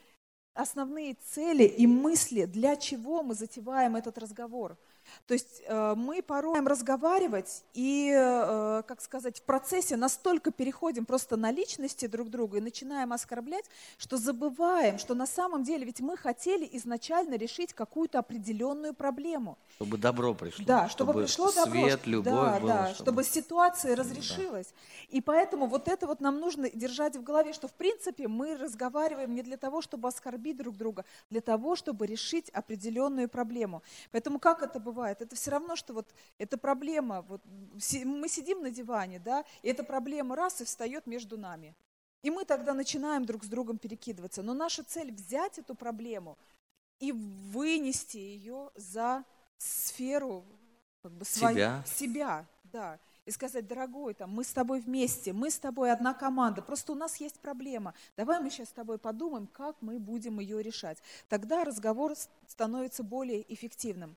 B: основные цели и мысли, для чего мы затеваем этот разговор – то есть э, мы порой разговаривать и, э, как сказать, в процессе настолько переходим просто на личности друг друга и начинаем оскорблять, что забываем, что на самом деле ведь мы хотели изначально решить какую-то определенную проблему.
A: Чтобы добро пришло.
B: Да, чтобы, чтобы пришло добро.
A: Свет, любовь
B: да,
A: было,
B: да, чтобы... чтобы ситуация разрешилась. Да. И поэтому вот это вот нам нужно держать в голове, что в принципе мы разговариваем не для того, чтобы оскорбить друг друга для того, чтобы решить определенную проблему. Поэтому как это бывает? Это все равно, что вот эта проблема, вот мы сидим на диване, да, и эта проблема раз и встает между нами. И мы тогда начинаем друг с другом перекидываться. Но наша цель взять эту проблему и вынести ее за сферу как бы,
A: свою, себя.
B: себя да и сказать, дорогой, там, мы с тобой вместе, мы с тобой одна команда, просто у нас есть проблема. Давай мы сейчас с тобой подумаем, как мы будем ее решать. Тогда разговор становится более эффективным.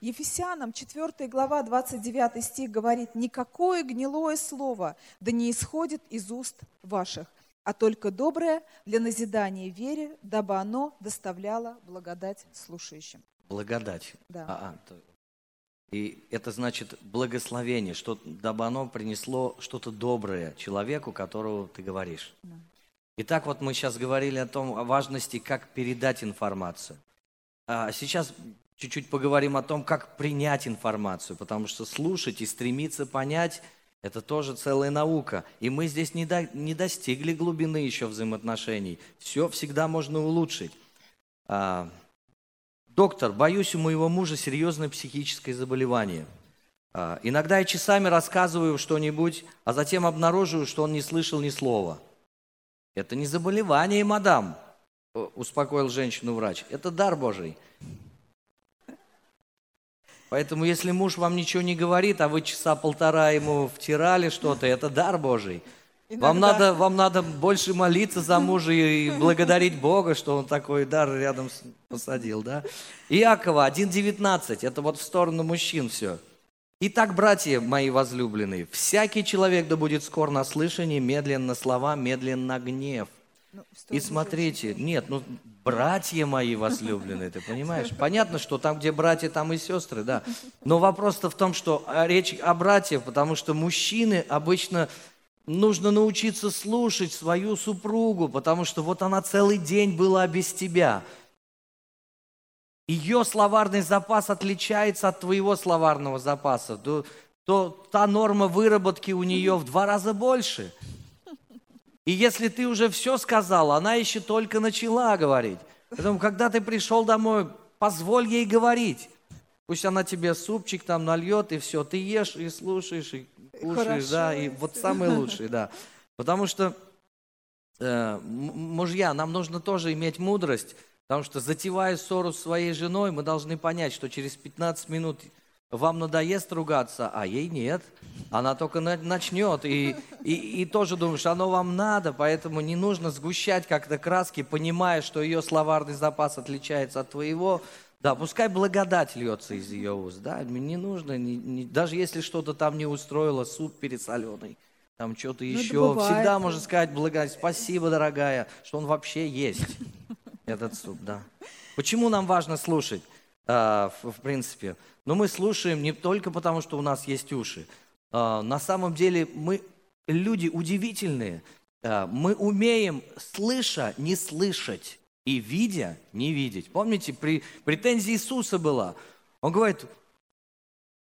B: Ефесянам 4 глава 29 стих говорит, «Никакое гнилое слово да не исходит из уст ваших, а только доброе для назидания вере, дабы оно доставляло благодать слушающим».
A: Благодать.
B: Да.
A: А, а, и это значит благословение, что, дабы оно принесло что-то доброе человеку, которого ты говоришь. Итак, вот мы сейчас говорили о том, о важности, как передать информацию. А сейчас чуть-чуть поговорим о том, как принять информацию, потому что слушать и стремиться понять – это тоже целая наука. И мы здесь не, до, не достигли глубины еще взаимоотношений. Все всегда можно улучшить. А, доктор, боюсь, у моего мужа серьезное психическое заболевание. А, иногда я часами рассказываю что-нибудь, а затем обнаруживаю, что он не слышал ни слова. Это не заболевание, мадам, успокоил женщину врач. Это дар Божий. Поэтому, если муж вам ничего не говорит, а вы часа полтора ему втирали что-то, это дар Божий. Вам надо, вам надо больше молиться за мужа и благодарить Бога, что он такой дар рядом посадил, да? Иакова 1.19, это вот в сторону мужчин все. Итак, братья мои возлюбленные, всякий человек да будет скор на слышание, медленно слова, медленно гнев. Ну, и смотрите, нет, ну, братья мои возлюбленные, ты понимаешь? (laughs) Понятно, что там, где братья, там и сестры, да. Но вопрос-то в том, что речь о братьях, потому что мужчины обычно Нужно научиться слушать свою супругу, потому что вот она целый день была без тебя. Ее словарный запас отличается от твоего словарного запаса. То, то та норма выработки у нее в два раза больше. И если ты уже все сказал, она еще только начала говорить. Поэтому, когда ты пришел домой, позволь ей говорить. Пусть она тебе супчик там нальет, и все. Ты ешь и слушаешь, и кушаешь, Хорошо, да, и вот самый (laughs) лучший, да. Потому что э, мужья, нам нужно тоже иметь мудрость, потому что затевая ссору с своей женой, мы должны понять, что через 15 минут вам надоест ругаться, а ей нет. Она только начнет. И, и, и тоже думаешь, оно вам надо, поэтому не нужно сгущать как-то краски, понимая, что ее словарный запас отличается от твоего. Да, пускай благодать льется из ее уст, да, не нужно, не, не, даже если что-то там не устроило, суп пересоленый, там что-то ну, еще, всегда можно сказать благодать, спасибо, дорогая, что он вообще есть, (laughs) этот суп, да. Почему нам важно слушать, а, в, в принципе? Но мы слушаем не только потому, что у нас есть уши. А, на самом деле мы люди удивительные, а, мы умеем, слыша, не слышать и видя, не видеть. Помните, при, претензия Иисуса была. Он говорит,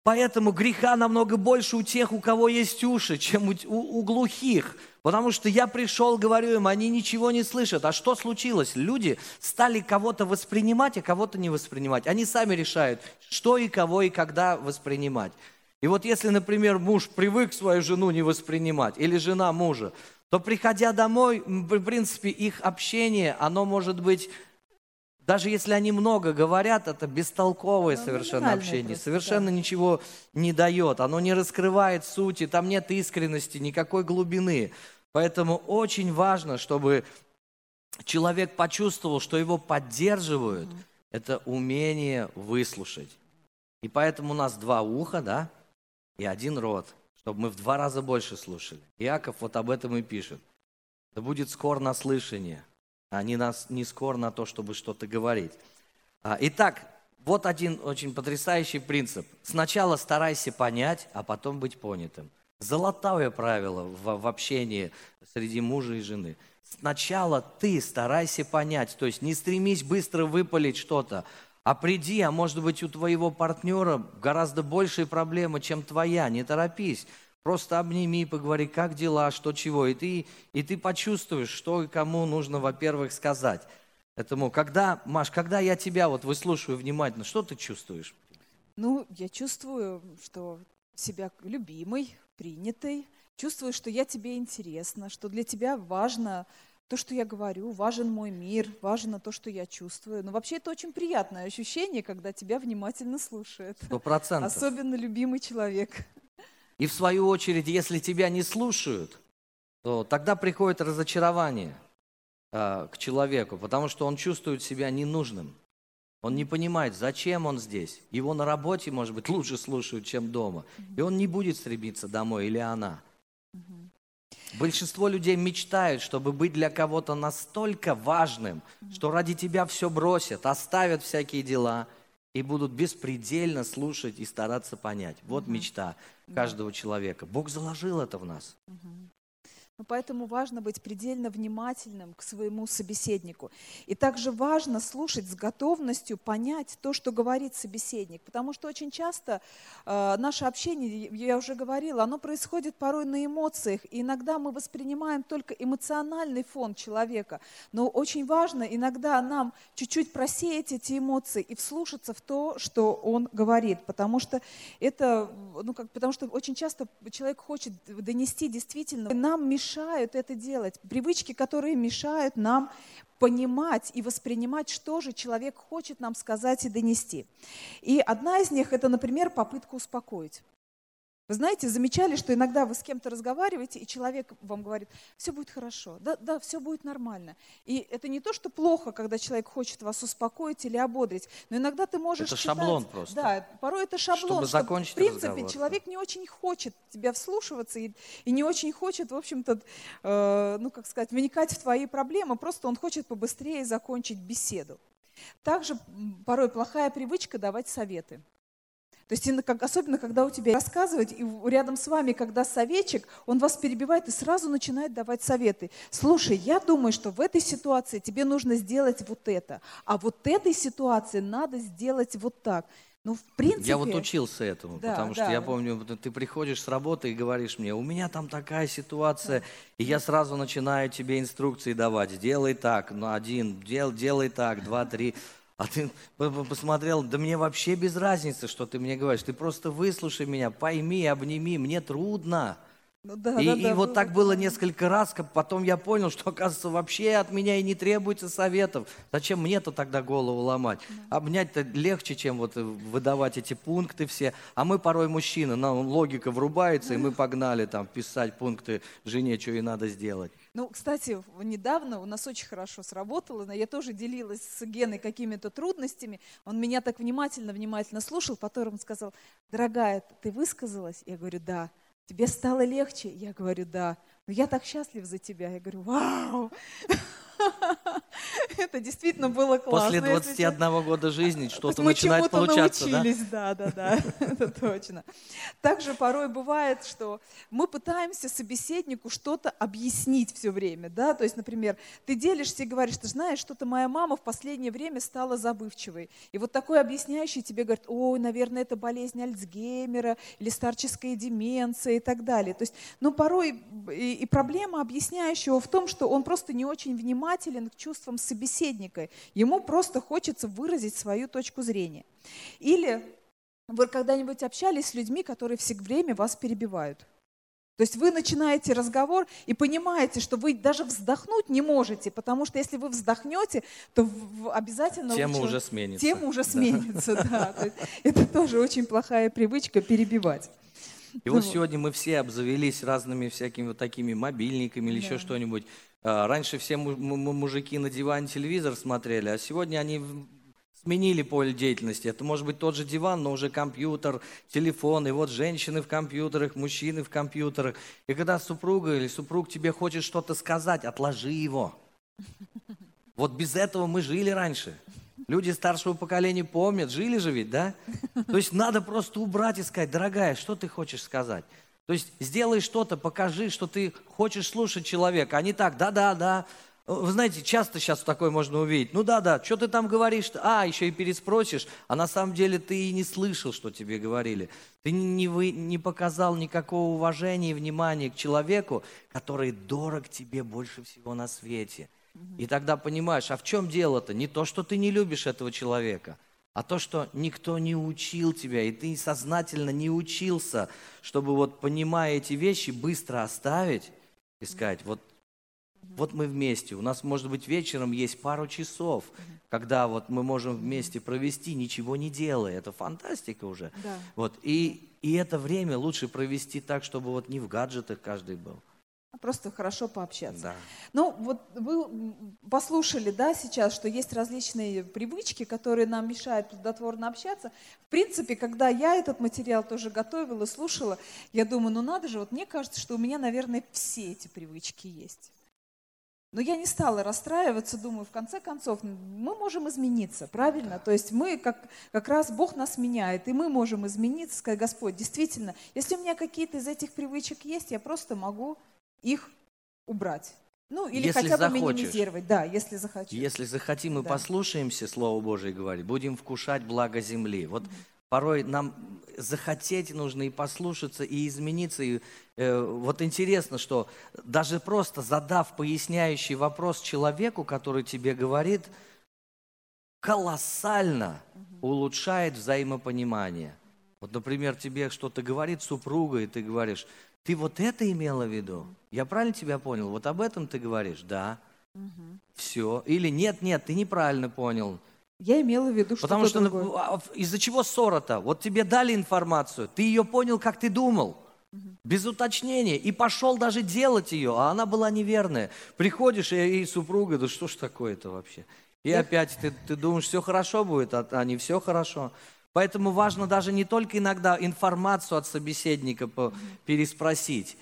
A: поэтому греха намного больше у тех, у кого есть уши, чем у, у, у глухих. Потому что я пришел, говорю им, они ничего не слышат. А что случилось? Люди стали кого-то воспринимать, а кого-то не воспринимать. Они сами решают, что и кого и когда воспринимать. И вот если, например, муж привык свою жену не воспринимать, или жена мужа, то приходя домой, в принципе, их общение, оно может быть, даже если они много говорят, это бестолковое ну, совершенно общение, просто, совершенно да. ничего не дает, оно не раскрывает сути, там нет искренности, никакой глубины. Поэтому очень важно, чтобы человек почувствовал, что его поддерживают, mm это умение выслушать. И поэтому у нас два уха, да, и один рот – чтобы мы в два раза больше слушали. Иаков вот об этом и пишет. Да будет скор на слышание, а не, нас, не скор на то, чтобы что-то говорить. А, итак, вот один очень потрясающий принцип. Сначала старайся понять, а потом быть понятым. Золотое правило в, в общении среди мужа и жены. Сначала ты старайся понять, то есть не стремись быстро выпалить что-то, а приди, а может быть у твоего партнера гораздо большие проблемы, чем твоя, не торопись. Просто обними, поговори, как дела, что чего. И ты, и ты почувствуешь, что и кому нужно, во-первых, сказать. Поэтому, когда, Маш, когда я тебя вот выслушиваю внимательно, что ты чувствуешь?
B: Ну, я чувствую, что себя любимой, принятой, чувствую, что я тебе интересна, что для тебя важно то, что я говорю, важен мой мир, важно то, что я чувствую. Но вообще это очень приятное ощущение, когда тебя внимательно слушают.
A: Сто процентов.
B: Особенно любимый человек.
A: И в свою очередь, если тебя не слушают, то тогда приходит разочарование э, к человеку, потому что он чувствует себя ненужным. Он не понимает, зачем он здесь. Его на работе, может быть, (laughs) лучше слушают, чем дома. И он не будет стремиться домой, или она. Большинство людей мечтают, чтобы быть для кого-то настолько важным, что ради тебя все бросят, оставят всякие дела и будут беспредельно слушать и стараться понять. Вот мечта каждого человека. Бог заложил это в нас.
B: Поэтому важно быть предельно внимательным к своему собеседнику. И также важно слушать с готовностью понять то, что говорит собеседник. Потому что очень часто э, наше общение, я уже говорила, оно происходит порой на эмоциях. И иногда мы воспринимаем только эмоциональный фон человека. Но очень важно иногда нам чуть-чуть просеять эти эмоции и вслушаться в то, что он говорит. Потому что это, ну, как, потому что очень часто человек хочет донести действительно, нам мешает мешают это делать, привычки, которые мешают нам понимать и воспринимать, что же человек хочет нам сказать и донести. И одна из них – это, например, попытка успокоить. Вы знаете, замечали, что иногда вы с кем-то разговариваете, и человек вам говорит, все будет хорошо, да, да, все будет нормально. И это не то, что плохо, когда человек хочет вас успокоить или ободрить, но иногда ты можешь
A: Это
B: считать,
A: шаблон просто.
B: Да, порой это шаблон,
A: Чтобы
B: что,
A: закончить
B: в принципе
A: разговор.
B: человек не очень хочет тебя вслушиваться и, и не очень хочет, в общем-то, э, ну как сказать, вникать в твои проблемы, просто он хочет побыстрее закончить беседу. Также порой плохая привычка давать советы. То есть особенно, когда у тебя рассказывать, и рядом с вами, когда советчик, он вас перебивает и сразу начинает давать советы. Слушай, я думаю, что в этой ситуации тебе нужно сделать вот это, а вот этой ситуации надо сделать вот так. Ну, в принципе...
A: Я вот учился этому,
B: Да,
A: потому что
B: да.
A: я помню, ты приходишь с работы и говоришь мне, у меня там такая ситуация, и я сразу начинаю тебе инструкции давать. Сделай так, ну один, дел, делай так, два, три. А ты по- по- посмотрел, да мне вообще без разницы, что ты мне говоришь. Ты просто выслушай меня, пойми, обними, мне трудно.
B: Ну, да,
A: и
B: да,
A: и
B: да,
A: вот
B: было
A: так было несколько раз, как потом я понял, что, оказывается, вообще от меня и не требуется советов. Зачем мне-то тогда голову ломать? Обнять-то легче, чем вот э, выдавать эти пункты все. А мы порой мужчины, нам логика врубается, и мы погнали там писать пункты жене, что ей надо сделать.
B: Ну, кстати, недавно у нас очень хорошо сработало, я тоже делилась с Геной какими-то трудностями. Он меня так внимательно-внимательно слушал, потом он сказал, дорогая, ты высказалась? Я говорю, да. Тебе стало легче? Я говорю, да. Но я так счастлив за тебя. Я говорю, вау! (laughs) (laughs) Это действительно было классно.
A: После
B: если
A: 21 года жизни что-то
B: мы
A: начинает
B: чему-то
A: получаться, да?
B: научились, да, да, да, (laughs) это точно. Также порой бывает, что мы пытаемся собеседнику что-то объяснить все время, да, то есть, например, ты делишься и говоришь, ты знаешь, что-то моя мама в последнее время стала забывчивой. И вот такой объясняющий тебе говорит, ой, наверное, это болезнь Альцгеймера или старческая деменция и так далее. То есть, ну, порой и, и проблема объясняющего в том, что он просто не очень внимателен к чувствам собеседника. Ему просто хочется выразить свою точку зрения. Или вы когда-нибудь общались с людьми, которые все время вас перебивают? То есть вы начинаете разговор и понимаете, что вы даже вздохнуть не можете, потому что если вы вздохнете, то обязательно...
A: Тема уже сменится.
B: Тема уже
A: Да.
B: сменится, да. Это тоже очень плохая привычка перебивать.
A: И
B: Ну
A: вот сегодня мы все обзавелись разными всякими вот такими мобильниками или еще
B: Да.
A: что-нибудь. А, Раньше все му- му- му- мужики на диване телевизор смотрели, а сегодня они сменили поле деятельности. Это может быть тот же диван, но уже компьютер, телефон. И вот женщины в компьютерах, мужчины в компьютерах. И когда супруга или супруг тебе хочет что-то сказать, отложи его. (laughs) Вот без этого мы жили раньше. Люди старшего поколения помнят, жили же ведь, да? То есть надо просто убрать и сказать, дорогая, что ты хочешь сказать? То есть сделай что-то, покажи, что ты хочешь слушать человека, а не так, да-да-да. Вы знаете, часто сейчас такое можно увидеть. Ну да-да, что ты там говоришь? А, еще и переспросишь, а на самом деле ты и не слышал, что тебе говорили. Ты не вы- не показал никакого уважения и внимания к человеку, который дорог тебе больше всего на свете. И тогда понимаешь, а в чем дело-то? Не то, что ты не любишь этого человека, а то, что никто не учил тебя, и ты сознательно не учился, чтобы вот, понимая эти вещи, быстро оставить и сказать, вот, вот мы вместе, у нас, может быть, вечером есть пару часов, когда вот мы можем вместе провести, ничего не делая. Это фантастика уже.
B: Да.
A: Вот, и, и это время лучше провести так, чтобы вот не в гаджетах каждый был.
B: Просто хорошо пообщаться.
A: Да.
B: Ну, вот вы послушали, да, сейчас, что есть различные привычки, которые нам мешают плодотворно общаться. В принципе, когда я этот материал тоже готовила, слушала, я думаю, ну надо же, вот мне кажется, что у меня, наверное, все эти привычки есть. Но я не стала расстраиваться, думаю, в конце концов, мы можем измениться, правильно? То есть мы, как, как раз Бог нас меняет, и мы можем измениться, сказать, Господь, действительно, если у меня какие-то из этих привычек есть, я просто могу их убрать. Ну, или
A: Если
B: хотя бы
A: захочешь.
B: минимизировать, да, если захочу.
A: Если захотим и
B: Да.
A: послушаемся Слово Божие говорит, будем вкушать благо земли. Вот порой нам захотеть нужно и послушаться, и измениться. И, э, вот интересно, что даже просто задав поясняющий вопрос человеку, который тебе говорит, колоссально улучшает взаимопонимание. Вот, например, тебе что-то говорит супруга, и ты говоришь, ты вот это имела в виду? Я правильно тебя понял? Вот об этом ты говоришь? Да. Все. Или нет, нет, ты неправильно понял.
B: Я имела в виду что-то
A: Потому что
B: другое.
A: ну, а, в- из-за чего ссора-то? Вот тебе дали информацию, ты ее понял, как ты думал. Без уточнения. И пошел даже делать ее, а она была неверная. Приходишь, и, и супруга, да что ж такое-то вообще? И опять ты, ты думаешь, все хорошо будет, а, а не все хорошо. Поэтому важно даже не только иногда информацию от собеседника переспросить.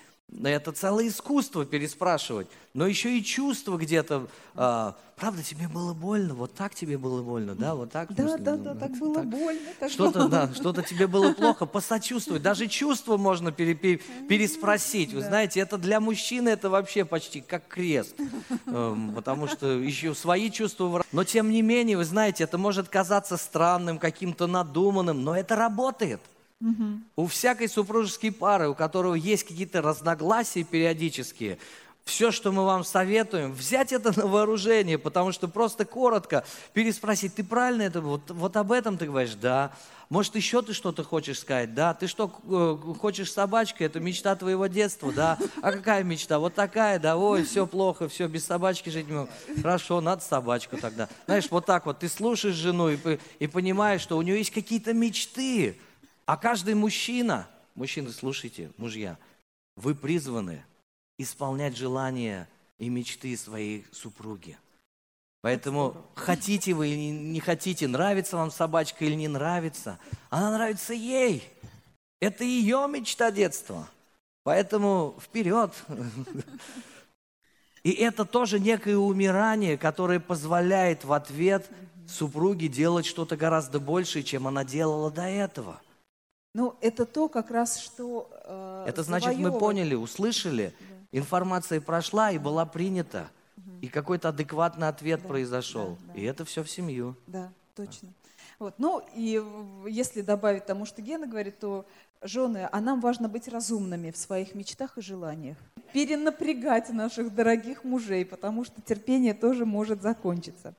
A: Это целое искусство переспрашивать, но еще и чувство где-то. а, правда, тебе было больно? Вот так тебе было больно, да? Вот так?
B: Да,
A: смысле,
B: да,
A: ну,
B: да, так
A: это
B: было
A: так.
B: больно. так
A: Что-то, да, что-то тебе было плохо, посочувствовать. Даже чувства можно пере- пере- переспросить. Вы знаете, это для мужчины это вообще почти как крест. Эм, Потому что еще свои чувства... Но тем не менее, вы знаете, это может казаться странным, каким-то надуманным, но это работает. У всякой супружеской пары, у которого есть какие-то разногласия периодические, все, что мы вам советуем, взять это на вооружение, потому что просто коротко переспросить, ты правильно это, вот, вот об этом ты говоришь, да. Может, еще ты что-то хочешь сказать, да? Ты что, э, хочешь собачка, это мечта твоего детства, да? А какая мечта? Вот такая, да, ой, все плохо, все, без собачки жить не могу. Хорошо, надо собачку тогда. Знаешь, вот так вот, ты слушаешь жену и, и понимаешь, что у нее есть какие-то мечты, а каждый мужчина, мужчины, слушайте, мужья, вы призваны исполнять желания и мечты своей супруги. Поэтому хотите вы или не хотите, нравится вам собачка или не нравится, она нравится ей. Это ее мечта детства. Поэтому вперед. И это тоже некое умирание, которое позволяет в ответ супруге делать что-то гораздо большее, чем она делала до этого.
B: Ну, это то как раз, что э,
A: Это значит, мы поняли, услышали, информация прошла и была принята, и какой-то адекватный ответ
B: Да,
A: произошел.
B: да, да.
A: И это все в семью.
B: Да, точно. Вот. Ну, и если добавить тому, что Гена говорит, то жены, а нам важно быть разумными в своих мечтах и желаниях. Перенапрягать наших дорогих мужей, потому что терпение тоже может закончиться.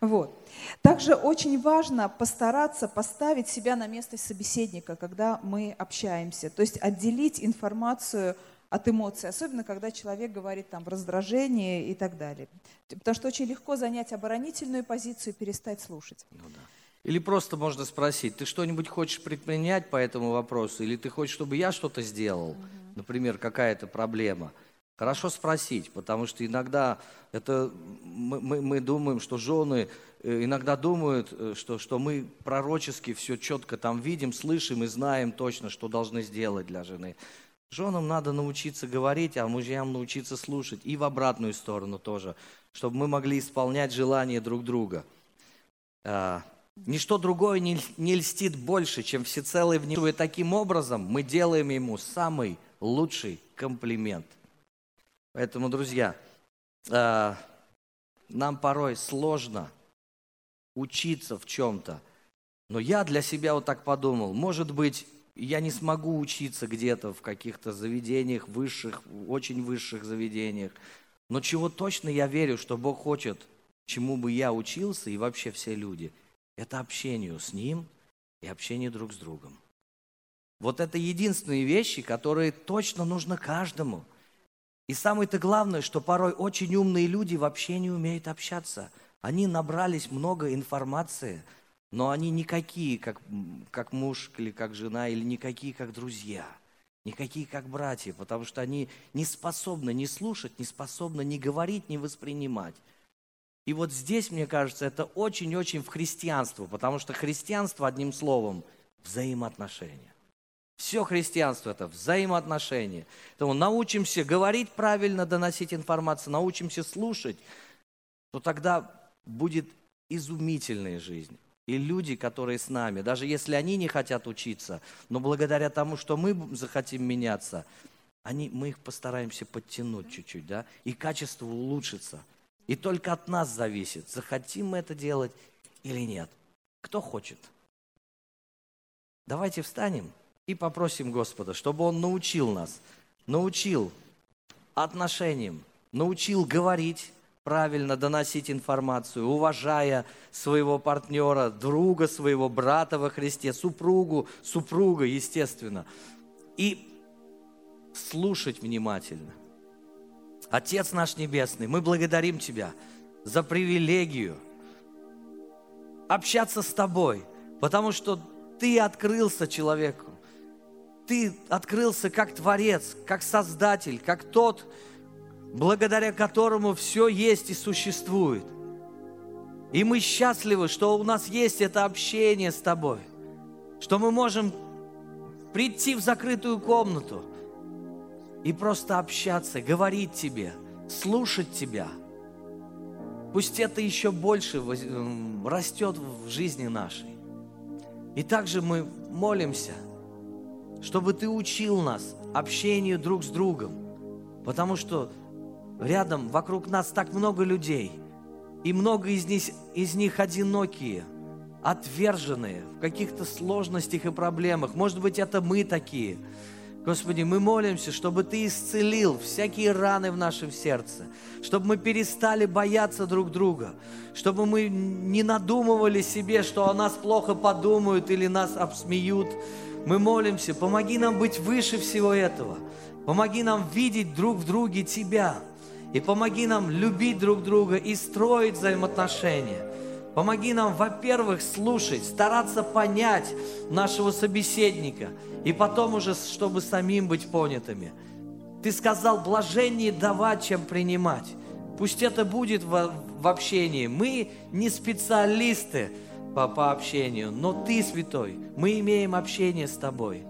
B: Вот. Также очень важно постараться поставить себя на место собеседника, когда мы общаемся. То есть отделить информацию от эмоций, особенно когда человек говорит там в раздражении и так далее. Потому что очень легко занять оборонительную позицию и перестать слушать.
A: Ну да. Или просто можно спросить, ты что-нибудь хочешь предпринять по этому вопросу, или ты хочешь, чтобы я что-то сделал, например, какая-то проблема. Хорошо спросить, потому что иногда это мы, мы- мы думаем, что жены э, иногда думают, э, что, что мы пророчески все четко там видим, слышим и знаем точно, что должны сделать для жены. Женам надо научиться говорить, а мужьям научиться слушать. И в обратную сторону тоже, чтобы мы могли исполнять желания друг друга. Ничто другое не, не льстит больше, чем всецелый внимание. Таким образом мы делаем ему самый лучший комплимент. Поэтому, друзья, а, нам порой сложно учиться в чем-то. Но я для себя вот так подумал, может быть, я не смогу учиться где-то в каких-то заведениях высших, очень высших заведениях. Но чего точно я верю, что Бог хочет, чему бы я учился и вообще все люди, это общению с Ним и общение друг с другом. Вот это единственные вещи, которые точно нужно каждому. И самое-то главное, что порой очень умные люди вообще не умеют общаться. Они набрались много информации, но они никакие, как, как муж или как жена, или никакие, как друзья, никакие, как братья, потому что они не способны не слушать, не способны не говорить, не воспринимать. И вот здесь, мне кажется, это очень-очень в христианство, потому что христианство, одним словом, взаимоотношения. Все христианство – это взаимоотношения. Поэтому научимся говорить правильно, доносить информацию, научимся слушать, то тогда будет изумительная жизнь. И люди, которые с нами, даже если они не хотят учиться, но благодаря тому, что мы захотим меняться, они, мы их постараемся подтянуть чуть-чуть, да, и качество улучшится. И только от нас зависит, захотим мы это делать или нет. Кто хочет? Давайте встанем и попросим Господа, чтобы Он научил нас, научил отношениям, научил говорить правильно, доносить информацию, уважая своего партнера, друга своего, брата во Христе, супругу, супруга, естественно, и слушать внимательно. Отец наш Небесный, мы благодарим Тебя за привилегию общаться с Тобой, потому что Ты открылся человеку ты открылся как Творец, как Создатель, как тот, благодаря которому все есть и существует. И мы счастливы, что у нас есть это общение с Тобой, что мы можем прийти в закрытую комнату и просто общаться, говорить Тебе, слушать Тебя. Пусть это еще больше растет в жизни нашей. И также мы молимся – чтобы Ты учил нас общению друг с другом, потому что рядом, вокруг нас так много людей, и много из них, из них одинокие, отверженные в каких-то сложностях и проблемах. Может быть, это мы такие. Господи, мы молимся, чтобы Ты исцелил всякие раны в нашем сердце, чтобы мы перестали бояться друг друга, чтобы мы не надумывали себе, что о нас плохо подумают или нас обсмеют, мы молимся, помоги нам быть выше всего этого. Помоги нам видеть друг в друге Тебя. И помоги нам любить друг друга и строить взаимоотношения. Помоги нам, во-первых, слушать, стараться понять нашего собеседника, и потом уже, чтобы самим быть понятыми. Ты сказал, блажение давать, чем принимать. Пусть это будет в, в общении. Мы не специалисты, по, по общению. Но Ты, Святой, мы имеем общение с Тобой.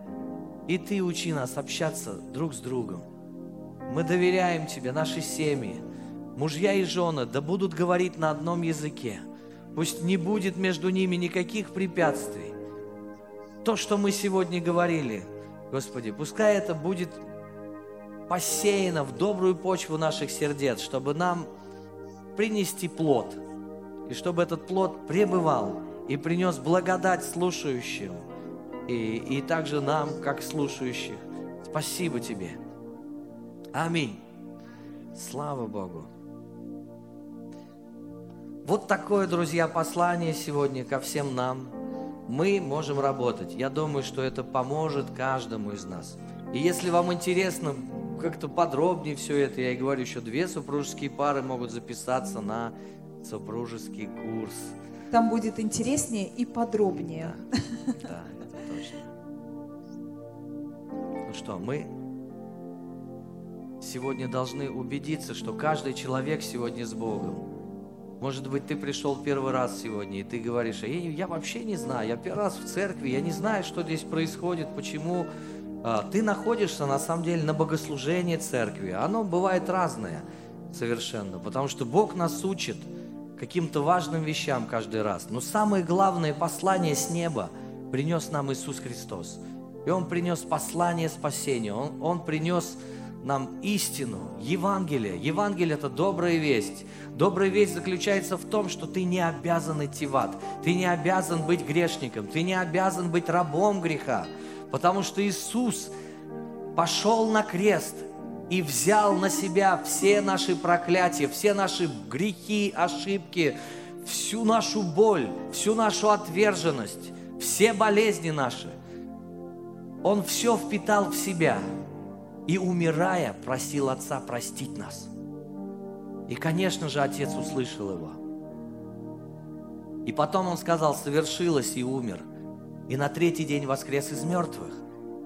A: И Ты учи нас общаться друг с другом. Мы доверяем Тебе, наши семьи, мужья и жены, да будут говорить на одном языке. Пусть не будет между ними никаких препятствий. То, что мы сегодня говорили, Господи, пускай это будет посеяно в добрую почву наших сердец, чтобы нам принести плод, и чтобы этот плод пребывал и принес благодать слушающим, и, и также нам, как слушающих. Спасибо Тебе. Аминь. Слава Богу. Вот такое, друзья, послание сегодня ко всем нам. Мы можем работать. Я думаю, что это поможет каждому из нас. И если вам интересно как-то подробнее все это, я и говорю, еще две супружеские пары могут записаться на супружеский курс.
B: Там будет интереснее и подробнее.
A: Да, да это точно. Ну что, мы сегодня должны убедиться, что каждый человек сегодня с Богом. Может быть, ты пришел первый раз сегодня, и ты говоришь, я, я вообще не знаю, я первый раз в церкви, я не знаю, что здесь происходит, почему. А, ты находишься, на самом деле, на богослужении церкви. Оно бывает разное совершенно, потому что Бог нас учит – каким-то важным вещам каждый раз. Но самое главное послание с неба принес нам Иисус Христос. И Он принес послание спасения. Он, Он принес нам истину, Евангелие. Евангелие – это добрая весть. Добрая весть заключается в том, что ты не обязан идти в ад. Ты не обязан быть грешником. Ты не обязан быть рабом греха. Потому что Иисус пошел на крест и взял на себя все наши проклятия, все наши грехи, ошибки, всю нашу боль, всю нашу отверженность, все болезни наши. Он все впитал в себя и, умирая, просил Отца простить нас. И, конечно же, Отец услышал его. И потом он сказал, совершилось и умер. И на третий день воскрес из мертвых.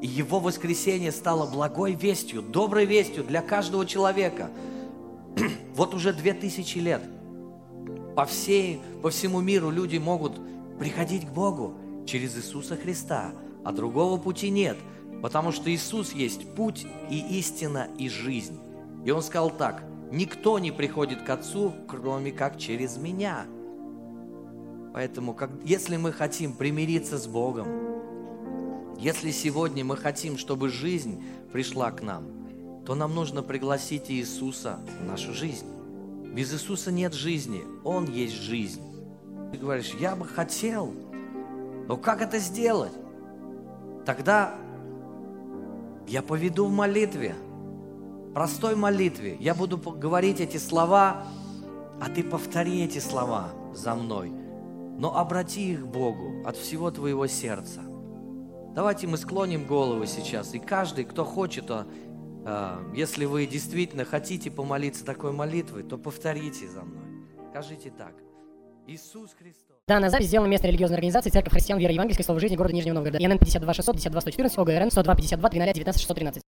A: И его воскресение стало благой вестью, доброй вестью для каждого человека. (clears throat) вот уже две тысячи лет по, всей, по всему миру люди могут приходить к Богу через Иисуса Христа, а другого пути нет, потому что Иисус есть путь и истина и жизнь. И Он сказал так, никто не приходит к Отцу, кроме как через Меня. Поэтому, как, если мы хотим примириться с Богом, если сегодня мы хотим, чтобы жизнь пришла к нам, то нам нужно пригласить Иисуса в нашу жизнь. Без Иисуса нет жизни, Он есть жизнь. Ты говоришь, я бы хотел, но как это сделать? Тогда я поведу в молитве, простой молитве. Я буду говорить эти слова, а ты повтори эти слова за мной. Но обрати их к Богу от всего твоего сердца. Давайте мы склоним головы сейчас, и каждый, кто хочет, а, а, если вы действительно хотите помолиться такой молитвой, то повторите за мной. Скажите так. Иисус Христос.
C: Данная запись сделана местной религиозной организацией Церковь Христиан Веры Евангельской Слова Жизни города Нижнего Новгорода. ИНН 52 600 52 114 ОГРН 102 52 13 19 613.